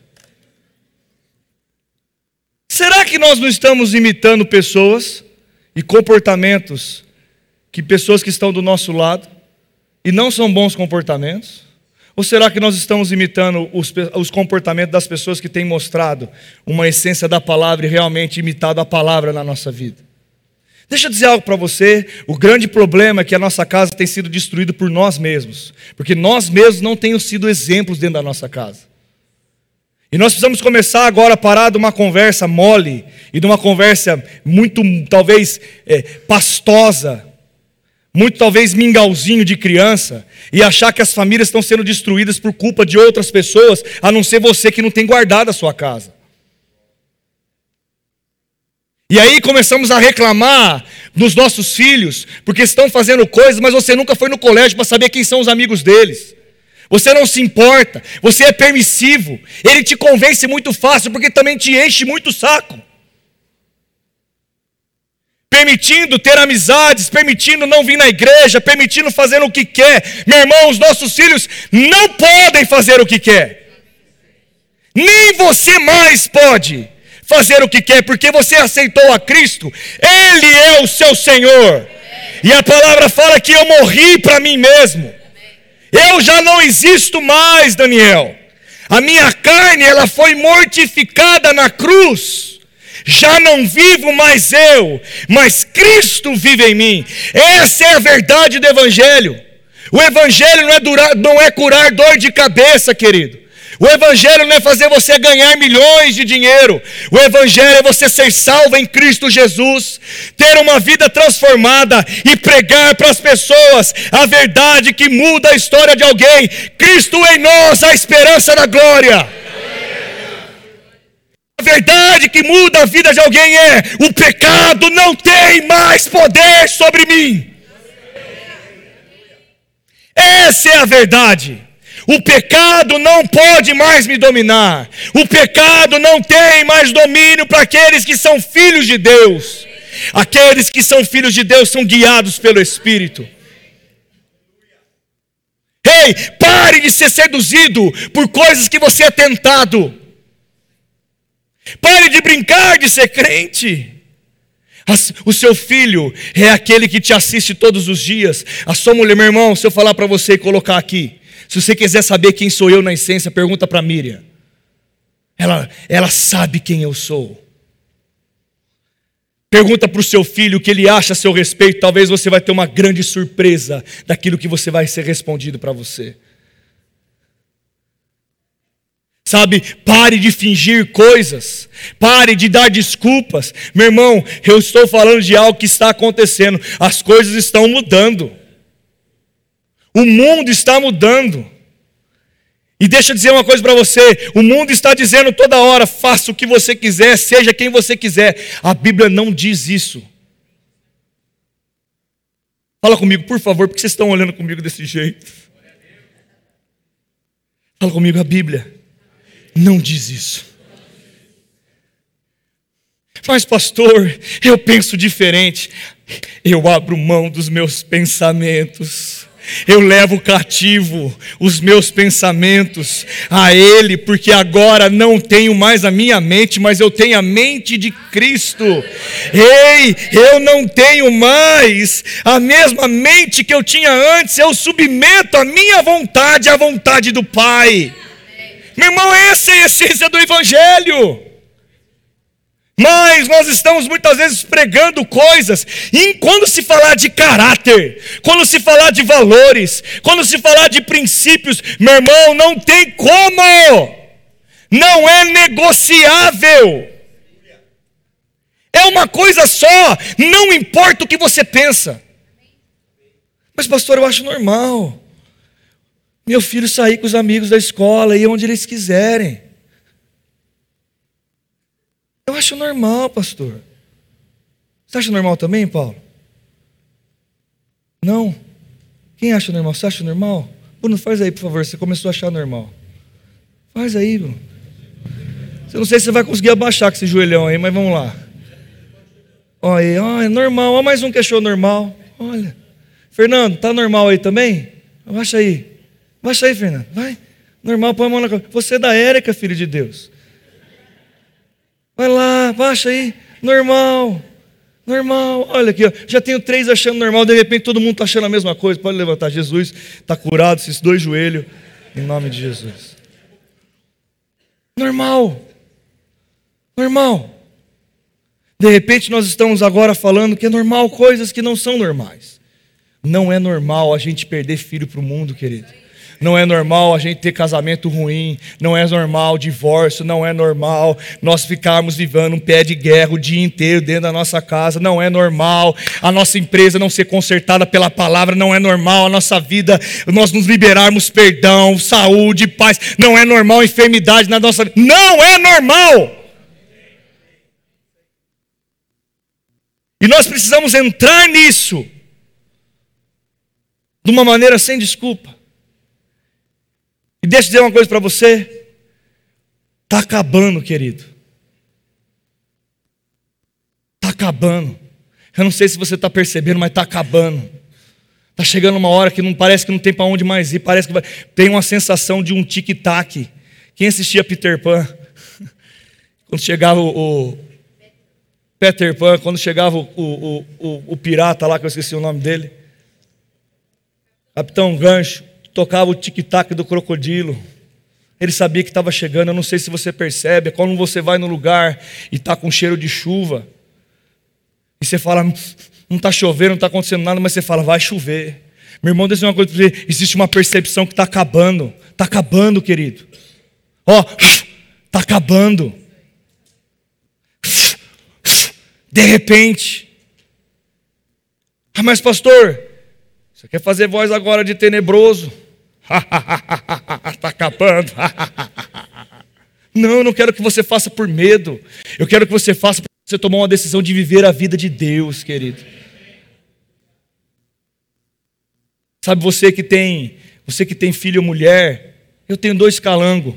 Será que nós não estamos imitando pessoas e comportamentos que pessoas que estão do nosso lado e não são bons comportamentos? Ou será que nós estamos imitando os, os comportamentos das pessoas que têm mostrado uma essência da palavra e realmente imitado a palavra na nossa vida? Deixa eu dizer algo para você: o grande problema é que a nossa casa tem sido destruída por nós mesmos, porque nós mesmos não temos sido exemplos dentro da nossa casa. E nós precisamos começar agora a parar de uma conversa mole e de uma conversa muito, talvez, é, pastosa, muito talvez mingauzinho de criança, e achar que as famílias estão sendo destruídas por culpa de outras pessoas, a não ser você que não tem guardado a sua casa. E aí começamos a reclamar dos nossos filhos, porque estão fazendo coisas, mas você nunca foi no colégio para saber quem são os amigos deles. Você não se importa, você é permissivo, ele te convence muito fácil, porque também te enche muito o saco. Permitindo ter amizades, permitindo não vir na igreja, permitindo fazer o que quer. Meu irmão, os nossos filhos não podem fazer o que quer. Nem você mais pode fazer o que quer, porque você aceitou a Cristo, Ele é o seu Senhor. E a palavra fala que eu morri para mim mesmo. Eu já não existo mais, Daniel. A minha carne, ela foi mortificada na cruz. Já não vivo mais eu, mas Cristo vive em mim. Essa é a verdade do Evangelho. O Evangelho não é, durar, não é curar dor de cabeça, querido. O Evangelho não é fazer você ganhar milhões de dinheiro. O Evangelho é você ser salvo em Cristo Jesus, ter uma vida transformada e pregar para as pessoas a verdade que muda a história de alguém. Cristo em nós, a esperança da glória. A verdade que muda a vida de alguém é: o pecado não tem mais poder sobre mim. Essa é a verdade. O pecado não pode mais me dominar. O pecado não tem mais domínio para aqueles que são filhos de Deus. Aqueles que são filhos de Deus são guiados pelo Espírito. Ei, pare de ser seduzido por coisas que você é tentado. Pare de brincar de ser crente. O seu filho é aquele que te assiste todos os dias. A sua mulher, meu irmão, se eu falar para você e colocar aqui, se você quiser saber quem sou eu na essência, pergunta para Miriam. Ela, ela sabe quem eu sou. Pergunta para o seu filho o que ele acha a seu respeito. Talvez você vai ter uma grande surpresa daquilo que você vai ser respondido para você. Sabe, pare de fingir coisas, pare de dar desculpas. Meu irmão, eu estou falando de algo que está acontecendo, as coisas estão mudando, o mundo está mudando. E deixa eu dizer uma coisa para você: o mundo está dizendo toda hora, faça o que você quiser, seja quem você quiser. A Bíblia não diz isso. Fala comigo, por favor, porque vocês estão olhando comigo desse jeito. Fala comigo, a Bíblia não diz isso. Mas, pastor, eu penso diferente. Eu abro mão dos meus pensamentos. Eu levo cativo os meus pensamentos a Ele, porque agora não tenho mais a minha mente, mas eu tenho a mente de Cristo. Ei, eu não tenho mais a mesma mente que eu tinha antes, eu submeto a minha vontade à vontade do Pai. Meu irmão, essa é a essência do Evangelho. Mas nós estamos muitas vezes pregando coisas, e quando se falar de caráter, quando se falar de valores, quando se falar de princípios, meu irmão, não tem como, não é negociável, é uma coisa só, não importa o que você pensa. Mas, pastor, eu acho normal. Meu filho sair com os amigos da escola, ir onde eles quiserem. Eu acho normal, pastor. Você acha normal também, Paulo? Não? Quem acha normal? Você acha normal? Bruno, faz aí, por favor. Você começou a achar normal. Faz aí, Bruno. Eu não sei se você vai conseguir abaixar com esse joelhão aí, mas vamos lá. Olha aí, ó, é normal. Olha mais um que achou normal. Olha. Fernando, tá normal aí também? Abaixa aí. Abaixa aí, Fernando. Vai. Normal, põe a mão na cabeça. Você é da Érica, filho de Deus. Vai lá, baixa aí. Normal. Normal. Olha aqui, ó. já tenho três achando normal, de repente todo mundo está achando a mesma coisa. Pode levantar. Jesus está curado, esses dois joelhos, em nome de Jesus. Normal. Normal. De repente nós estamos agora falando que é normal coisas que não são normais. Não é normal a gente perder filho para o mundo, querido. Não é normal a gente ter casamento ruim, não é normal divórcio, não é normal nós ficarmos vivendo um pé de guerra o dia inteiro dentro da nossa casa, não é normal a nossa empresa não ser consertada pela palavra, não é normal a nossa vida nós nos liberarmos perdão, saúde, paz, não é normal enfermidade na nossa vida, não é normal. E nós precisamos entrar nisso de uma maneira sem desculpa. E deixa eu dizer uma coisa para você. Está acabando, querido. Está acabando. Eu não sei se você está percebendo, mas está acabando. Está chegando uma hora que não parece que não tem para onde mais ir. Parece que vai, tem uma sensação de um tic-tac. Quem assistia Peter Pan? (laughs) Quando chegava o, Peter Pan, quando chegava o, o, o, o pirata lá, que eu esqueci o nome dele. Capitão Gancho tocava o tic-tac do crocodilo. Ele sabia que estava chegando. Eu não sei se você percebe. É quando você vai no lugar e está com cheiro de chuva. E você fala, não está chovendo, não está acontecendo nada, mas você fala, vai chover. Meu irmão, deixa uma coisa para. Existe uma percepção que está acabando. Está acabando, querido. Ó, está acabando. De repente. Ah, mas pastor, você quer fazer voz agora de tenebroso? Está (laughs) acabando. (laughs) não, não quero que você faça por medo. Eu quero que você faça porque você tomar uma decisão de viver a vida de Deus, querido. Sabe você que tem, você que tem filho ou mulher, eu tenho dois calangos.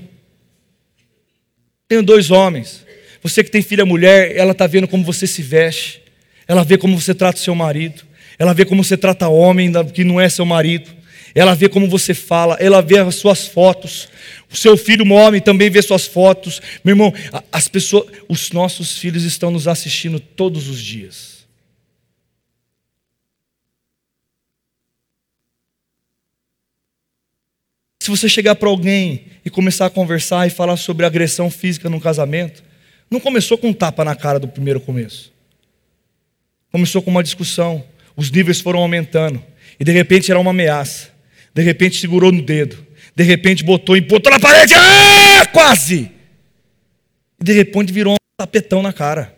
Tenho dois homens. Você que tem filha mulher, ela está vendo como você se veste. Ela vê como você trata o seu marido. Ela vê como você trata homem que não é seu marido. Ela vê como você fala, ela vê as suas fotos. O seu filho, um homem, também vê suas fotos. Meu irmão, as pessoas, os nossos filhos estão nos assistindo todos os dias. Se você chegar para alguém e começar a conversar e falar sobre agressão física no casamento, não começou com um tapa na cara do primeiro começo. Começou com uma discussão os níveis foram aumentando. E de repente era uma ameaça. De repente segurou no dedo. De repente botou e botou na parede. Ah, quase! De repente virou um tapetão na cara.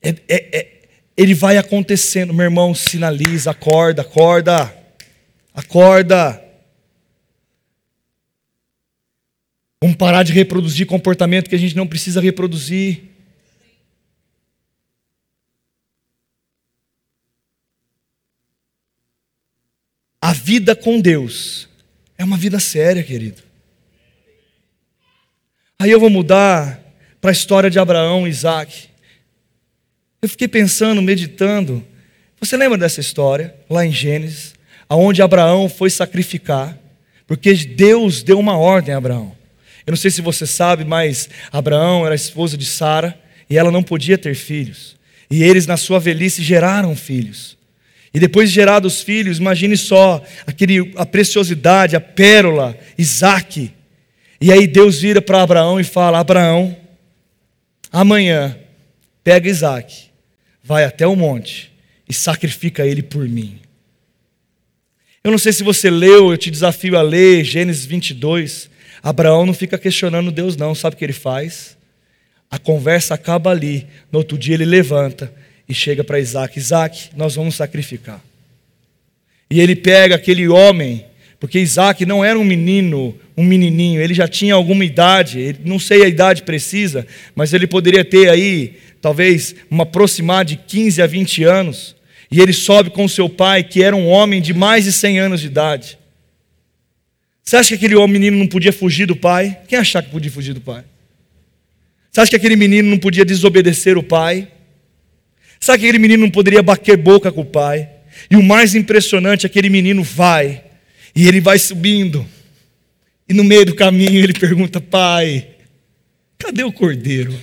É, é, é, ele vai acontecendo. Meu irmão, sinaliza, acorda, acorda. Acorda. Vamos parar de reproduzir comportamento que a gente não precisa reproduzir. A vida com Deus é uma vida séria, querido. Aí eu vou mudar para a história de Abraão e Isaac. Eu fiquei pensando, meditando. Você lembra dessa história, lá em Gênesis, aonde Abraão foi sacrificar? Porque Deus deu uma ordem a Abraão. Eu não sei se você sabe, mas Abraão era esposa de Sara e ela não podia ter filhos. E eles, na sua velhice, geraram filhos. E depois de gerados filhos, imagine só aquele, a preciosidade, a pérola, Isaac. E aí Deus vira para Abraão e fala: Abraão, amanhã, pega Isaac, vai até o monte e sacrifica ele por mim. Eu não sei se você leu, eu te desafio a ler Gênesis 22. Abraão não fica questionando Deus, não. Sabe o que ele faz? A conversa acaba ali. No outro dia ele levanta e chega para Isaac: Isaac, nós vamos sacrificar. E ele pega aquele homem, porque Isaac não era um menino, um menininho, ele já tinha alguma idade, não sei a idade precisa, mas ele poderia ter aí, talvez, uma aproximar de 15 a 20 anos. E ele sobe com seu pai, que era um homem de mais de 100 anos de idade. Você acha que aquele menino não podia fugir do pai? Quem achar que podia fugir do pai? Você acha que aquele menino não podia desobedecer o pai? Sabe que aquele menino não poderia bater boca com o pai? E o mais impressionante, aquele menino vai, e ele vai subindo, e no meio do caminho ele pergunta: Pai, cadê o cordeiro?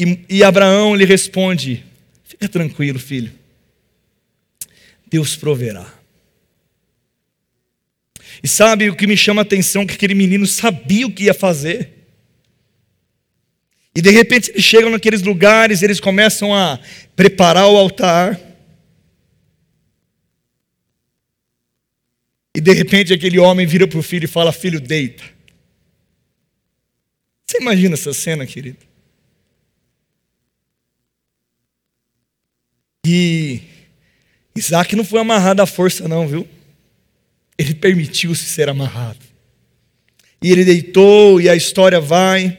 E, e Abraão lhe responde: Fica tranquilo, filho. Deus proverá. E sabe o que me chama a atenção? Que aquele menino sabia o que ia fazer. E de repente eles chegam naqueles lugares, eles começam a preparar o altar. E de repente aquele homem vira para o filho e fala: Filho, deita. Você imagina essa cena, querido? E Isaac não foi amarrado à força, não, viu? Ele permitiu-se ser amarrado. E ele deitou, e a história vai.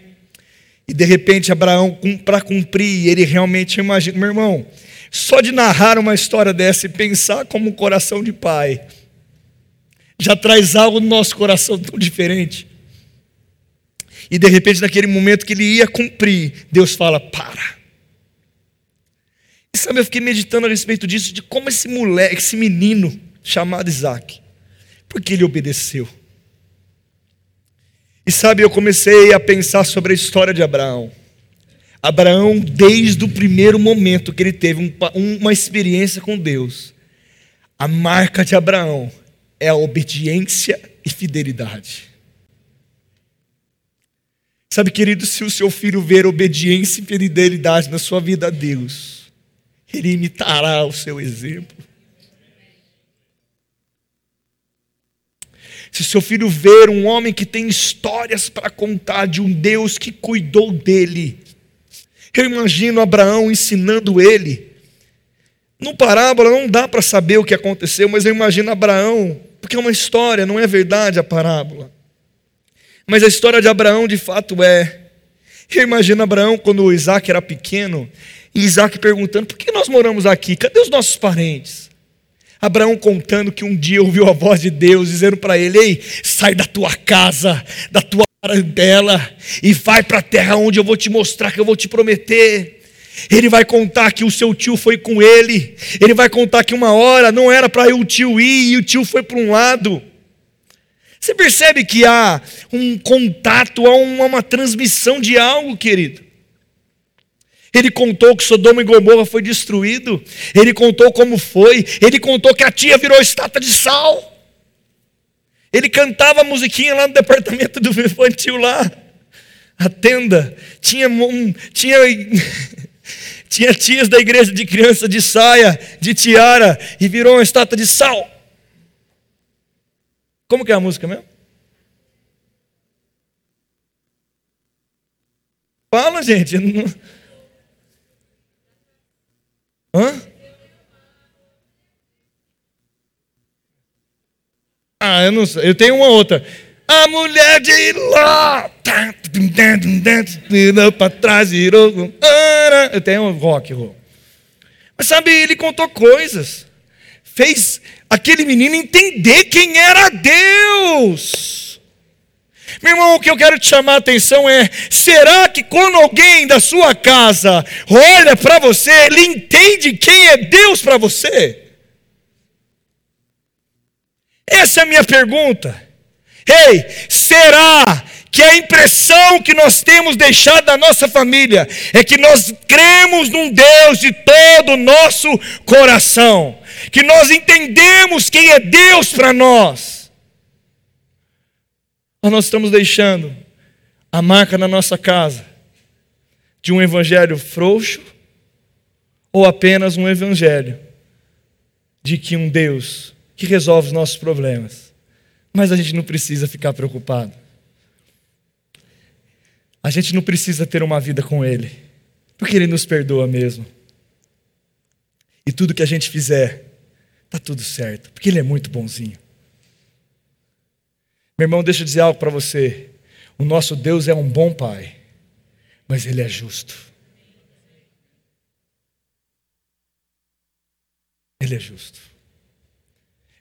E de repente, Abraão, para cumprir, ele realmente imagina, meu irmão, só de narrar uma história dessa e pensar como um coração de pai, já traz algo no nosso coração tão diferente. E de repente, naquele momento que ele ia cumprir, Deus fala: para. E sabe, eu fiquei meditando a respeito disso, de como esse moleque, esse menino chamado Isaac, porque ele obedeceu. E sabe, eu comecei a pensar sobre a história de Abraão. Abraão, desde o primeiro momento que ele teve uma experiência com Deus, a marca de Abraão é a obediência e fidelidade. Sabe, querido, se o seu filho ver obediência e fidelidade na sua vida a Deus, ele imitará o seu exemplo. Se seu filho ver um homem que tem histórias para contar de um Deus que cuidou dele, eu imagino Abraão ensinando ele. No parábola não dá para saber o que aconteceu, mas eu imagino Abraão, porque é uma história, não é verdade a parábola. Mas a história de Abraão de fato é. Eu imagino Abraão quando Isaac era pequeno, e Isaac perguntando: por que nós moramos aqui? Cadê os nossos parentes? Abraão contando que um dia ouviu a voz de Deus dizendo para ele: Ei, sai da tua casa, da tua parentela e vai para a terra onde eu vou te mostrar, que eu vou te prometer. Ele vai contar que o seu tio foi com ele. Ele vai contar que uma hora não era para o tio ir e o tio foi para um lado. Você percebe que há um contato, há uma, uma transmissão de algo, querido. Ele contou que Sodoma e Gomorra foi destruído. Ele contou como foi. Ele contou que a tia virou estátua de sal. Ele cantava musiquinha lá no departamento do infantil lá. A tenda. Tinha, um, tinha, (laughs) tinha tias da igreja de criança de saia, de tiara, e virou uma estátua de sal. Como que é a música mesmo? Fala, gente. (laughs) Hã? Ah, eu não sei. Eu tenho uma outra. A mulher de Ló. Para trás, virou. Eu tenho um rock, roll. Mas sabe, ele contou coisas. Fez aquele menino entender quem era Deus. Meu irmão, o que eu quero te chamar a atenção é: será que quando alguém da sua casa olha para você, ele entende quem é Deus para você? Essa é a minha pergunta. Ei, será que a impressão que nós temos deixado da nossa família é que nós cremos num Deus de todo o nosso coração, que nós entendemos quem é Deus para nós? Ou nós estamos deixando a marca na nossa casa de um evangelho frouxo ou apenas um evangelho de que um Deus que resolve os nossos problemas. Mas a gente não precisa ficar preocupado. A gente não precisa ter uma vida com Ele, porque Ele nos perdoa mesmo. E tudo que a gente fizer, está tudo certo, porque Ele é muito bonzinho. Meu irmão, deixa eu dizer algo para você. O nosso Deus é um bom Pai, mas Ele é justo. Ele é justo.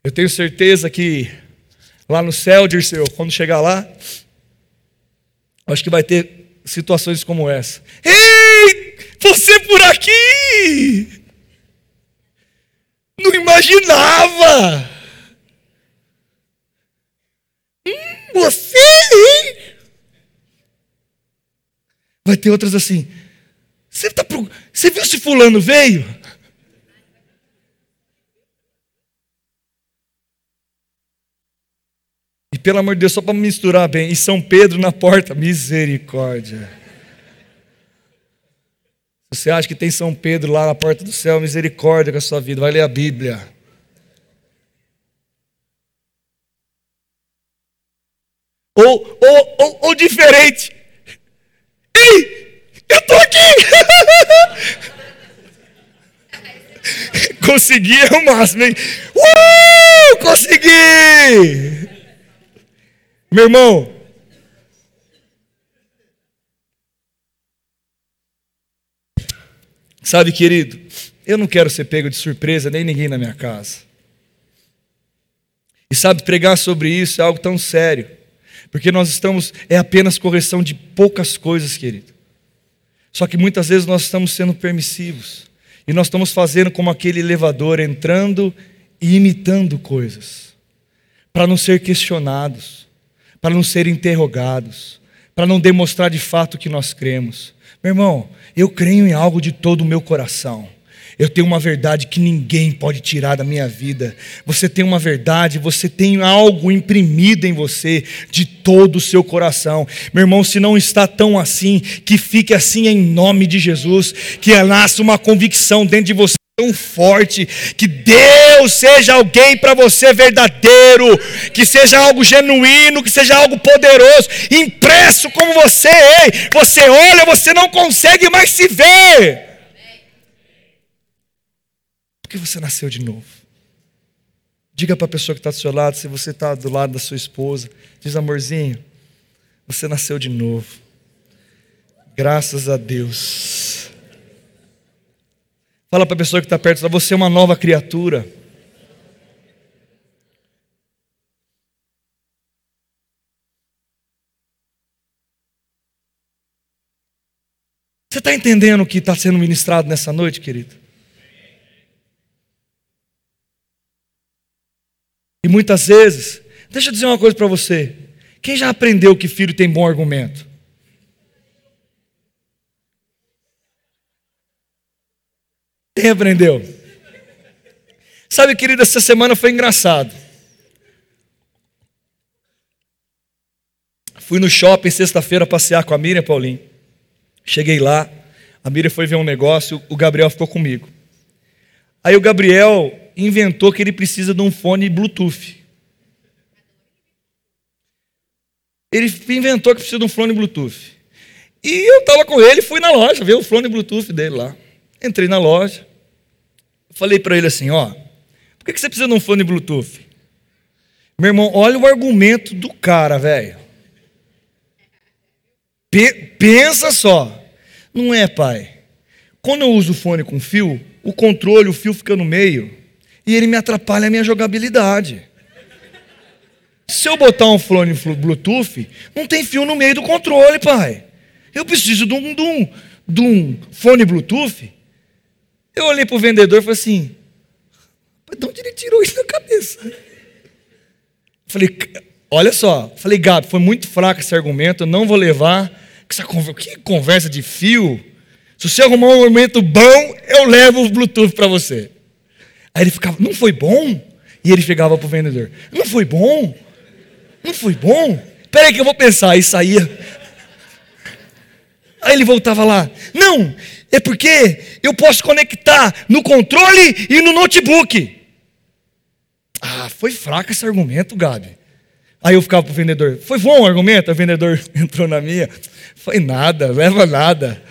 Eu tenho certeza que lá no céu, Dirceu, quando chegar lá, acho que vai ter situações como essa. Ei, você por aqui! Não imaginava! Hum, você, hein? Vai ter outras assim. Você, tá pro... você viu se fulano veio? E pelo amor de Deus, só para misturar bem, e São Pedro na porta, misericórdia. Você acha que tem São Pedro lá na porta do céu, misericórdia com a sua vida, vai ler a Bíblia. Ou, ou, ou, ou diferente. Eu estou aqui! Consegui é o máximo, hein? Uh, consegui! Meu irmão, sabe, querido, eu não quero ser pego de surpresa nem ninguém na minha casa. E sabe, pregar sobre isso é algo tão sério, porque nós estamos, é apenas correção de poucas coisas, querido. Só que muitas vezes nós estamos sendo permissivos, e nós estamos fazendo como aquele elevador, entrando e imitando coisas, para não ser questionados para não ser interrogados, para não demonstrar de fato o que nós cremos. Meu irmão, eu creio em algo de todo o meu coração. Eu tenho uma verdade que ninguém pode tirar da minha vida. Você tem uma verdade, você tem algo imprimido em você de todo o seu coração. Meu irmão, se não está tão assim, que fique assim em nome de Jesus, que nasça uma convicção dentro de você tão forte, que Deus seja alguém para você verdadeiro, que seja algo genuíno, que seja algo poderoso, impresso como você é. Você olha, você não consegue mais se ver. Porque você nasceu de novo. Diga para a pessoa que está do seu lado, se você está do lado da sua esposa, diz amorzinho, você nasceu de novo. Graças a Deus. Fala para a pessoa que está perto, você é uma nova criatura. Você está entendendo o que está sendo ministrado nessa noite, querido? E muitas vezes, deixa eu dizer uma coisa para você. Quem já aprendeu que filho tem bom argumento? Quem aprendeu? Sabe, querida, essa semana foi engraçado. Fui no shopping sexta-feira passear com a Miriam Paulinho. Cheguei lá, a Miriam foi ver um negócio, o Gabriel ficou comigo. Aí o Gabriel inventou que ele precisa de um fone Bluetooth. Ele inventou que precisa de um fone Bluetooth. E eu estava com ele, fui na loja ver o fone Bluetooth dele lá. Entrei na loja, falei para ele assim: ó, por que você precisa de um fone Bluetooth? Meu irmão, olha o argumento do cara, velho. Pensa só. Não é, pai. Quando eu uso o fone com fio, o controle, o fio fica no meio. E ele me atrapalha a minha jogabilidade. Se eu botar um fone Bluetooth, não tem fio no meio do controle, pai. Eu preciso de um, de um, de um fone Bluetooth. Eu olhei para o vendedor e falei assim: de onde ele tirou isso da cabeça? Falei, olha só, falei, Gabi, foi muito fraco esse argumento, eu não vou levar. Essa conversa, que conversa de fio? Se você arrumar um argumento bom, eu levo o Bluetooth para você. Aí ele ficava, não foi bom? E ele chegava para o vendedor, não foi bom? Não foi bom? Espera aí que eu vou pensar. Aí saía. Aí ele voltava lá. Não, é porque eu posso conectar no controle e no notebook. Ah, foi fraco esse argumento, Gabi. Aí eu ficava para o vendedor, foi bom o argumento? O vendedor (laughs) entrou na minha, foi nada, leva nada.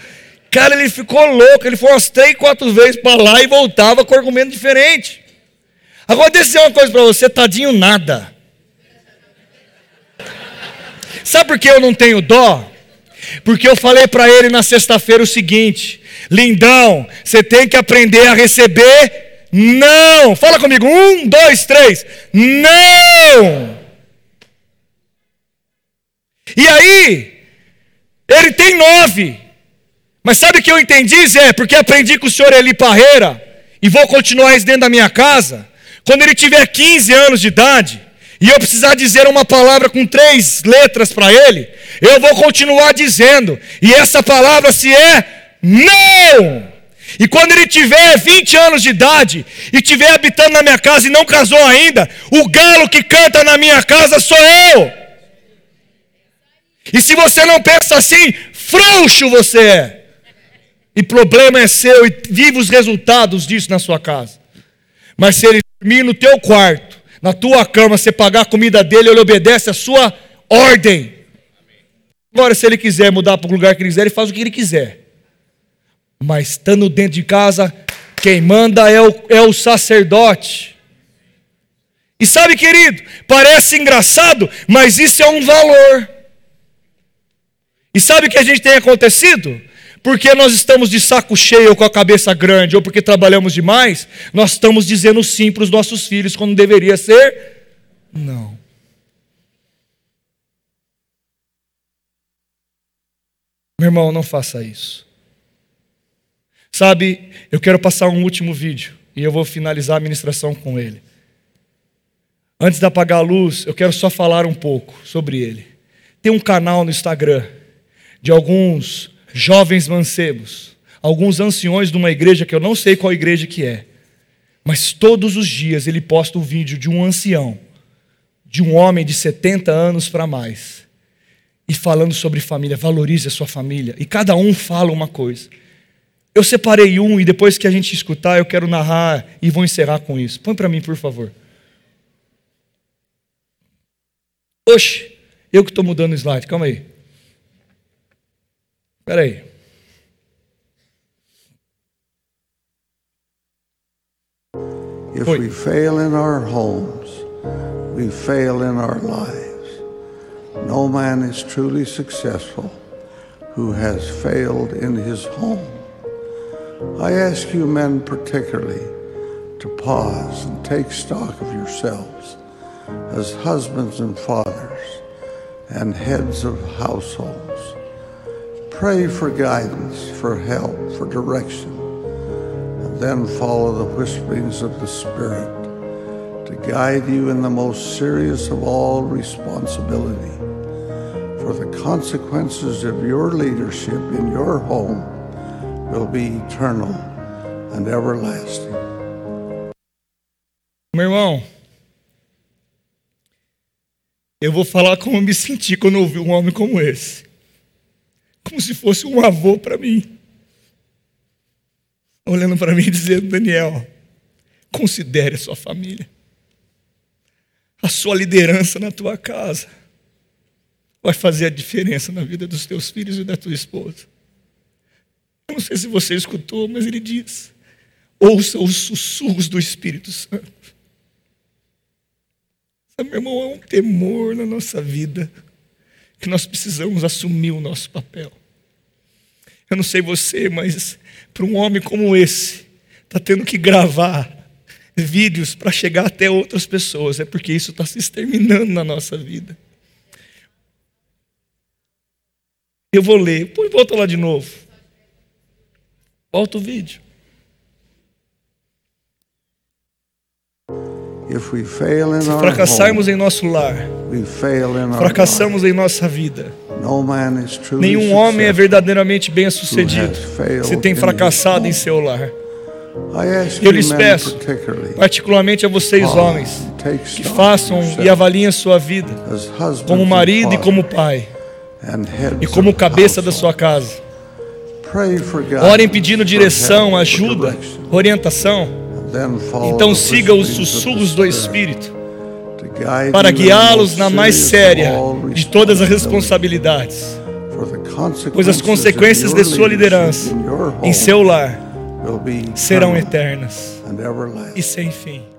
Cara, ele ficou louco, ele foi umas três, quatro vezes para lá e voltava com argumento diferente. Agora, deixa eu dizer uma coisa para você, tadinho nada. Sabe por que eu não tenho dó? Porque eu falei para ele na sexta-feira o seguinte: lindão, você tem que aprender a receber não. Fala comigo, um, dois, três, não. E aí, ele tem nove. Mas sabe o que eu entendi, Zé? Porque aprendi com o senhor Eli Parreira e vou continuar isso dentro da minha casa. Quando ele tiver 15 anos de idade, e eu precisar dizer uma palavra com três letras para ele, eu vou continuar dizendo, e essa palavra se é não. E quando ele tiver 20 anos de idade e estiver habitando na minha casa e não casou ainda, o galo que canta na minha casa sou eu. E se você não pensa assim, frouxo você é. E problema é seu e vive os resultados disso na sua casa. Mas se ele dormir no teu quarto, na tua cama, você pagar a comida dele, ele obedece a sua ordem. Agora, se ele quiser mudar para o lugar que ele quiser, ele faz o que ele quiser. Mas estando dentro de casa, quem manda é o, é o sacerdote. E sabe, querido, parece engraçado, mas isso é um valor. E sabe o que a gente tem acontecido? Porque nós estamos de saco cheio ou com a cabeça grande, ou porque trabalhamos demais, nós estamos dizendo sim para os nossos filhos quando deveria ser não. Meu irmão, não faça isso. Sabe, eu quero passar um último vídeo e eu vou finalizar a ministração com ele. Antes de apagar a luz, eu quero só falar um pouco sobre ele. Tem um canal no Instagram de alguns jovens mancebos, alguns anciões de uma igreja que eu não sei qual igreja que é, mas todos os dias ele posta um vídeo de um ancião, de um homem de 70 anos para mais, e falando sobre família, valorize a sua família, e cada um fala uma coisa. Eu separei um e depois que a gente escutar, eu quero narrar e vou encerrar com isso. Põe para mim, por favor. Oxe, eu que estou mudando o slide, calma aí. Espera aí. If we fail in our homes, we fail in our lives. No man is truly successful who has failed in his home. I ask you, men particularly, to pause and take stock of yourselves as husbands and fathers and heads of households. Pray for guidance, for help, for direction, and then follow the whisperings of the Spirit to guide you in the most serious of all responsibility. For the consequences of your leadership in your home will be eternal and everlasting. Meu irmão, eu vou falar como eu me senti quando ouvi um homem como esse. Como se fosse um avô para mim. Olhando para mim e dizendo: Daniel, considere a sua família, a sua liderança na tua casa vai fazer a diferença na vida dos teus filhos e da tua esposa. Eu não sei se você escutou, mas ele diz: ouça os sussurros do Espírito Santo. Meu irmão, é um temor na nossa vida que nós precisamos assumir o nosso papel. Eu não sei você, mas para um homem como esse, está tendo que gravar vídeos para chegar até outras pessoas, é porque isso está se exterminando na nossa vida. Eu vou ler, põe volta lá de novo. Volta o vídeo. Se fracassarmos em nosso lar, fracassamos em nossa vida. Nenhum homem é verdadeiramente bem-sucedido se tem fracassado em seu lar. Eu lhes peço, particularmente a vocês homens, que façam e avaliem a sua vida como marido e como pai e como cabeça da sua casa. Orem pedindo direção, ajuda, orientação. Então siga os sussurros do Espírito para guiá-los na mais séria de todas as responsabilidades, pois as consequências de sua liderança em seu lar serão eternas e sem fim.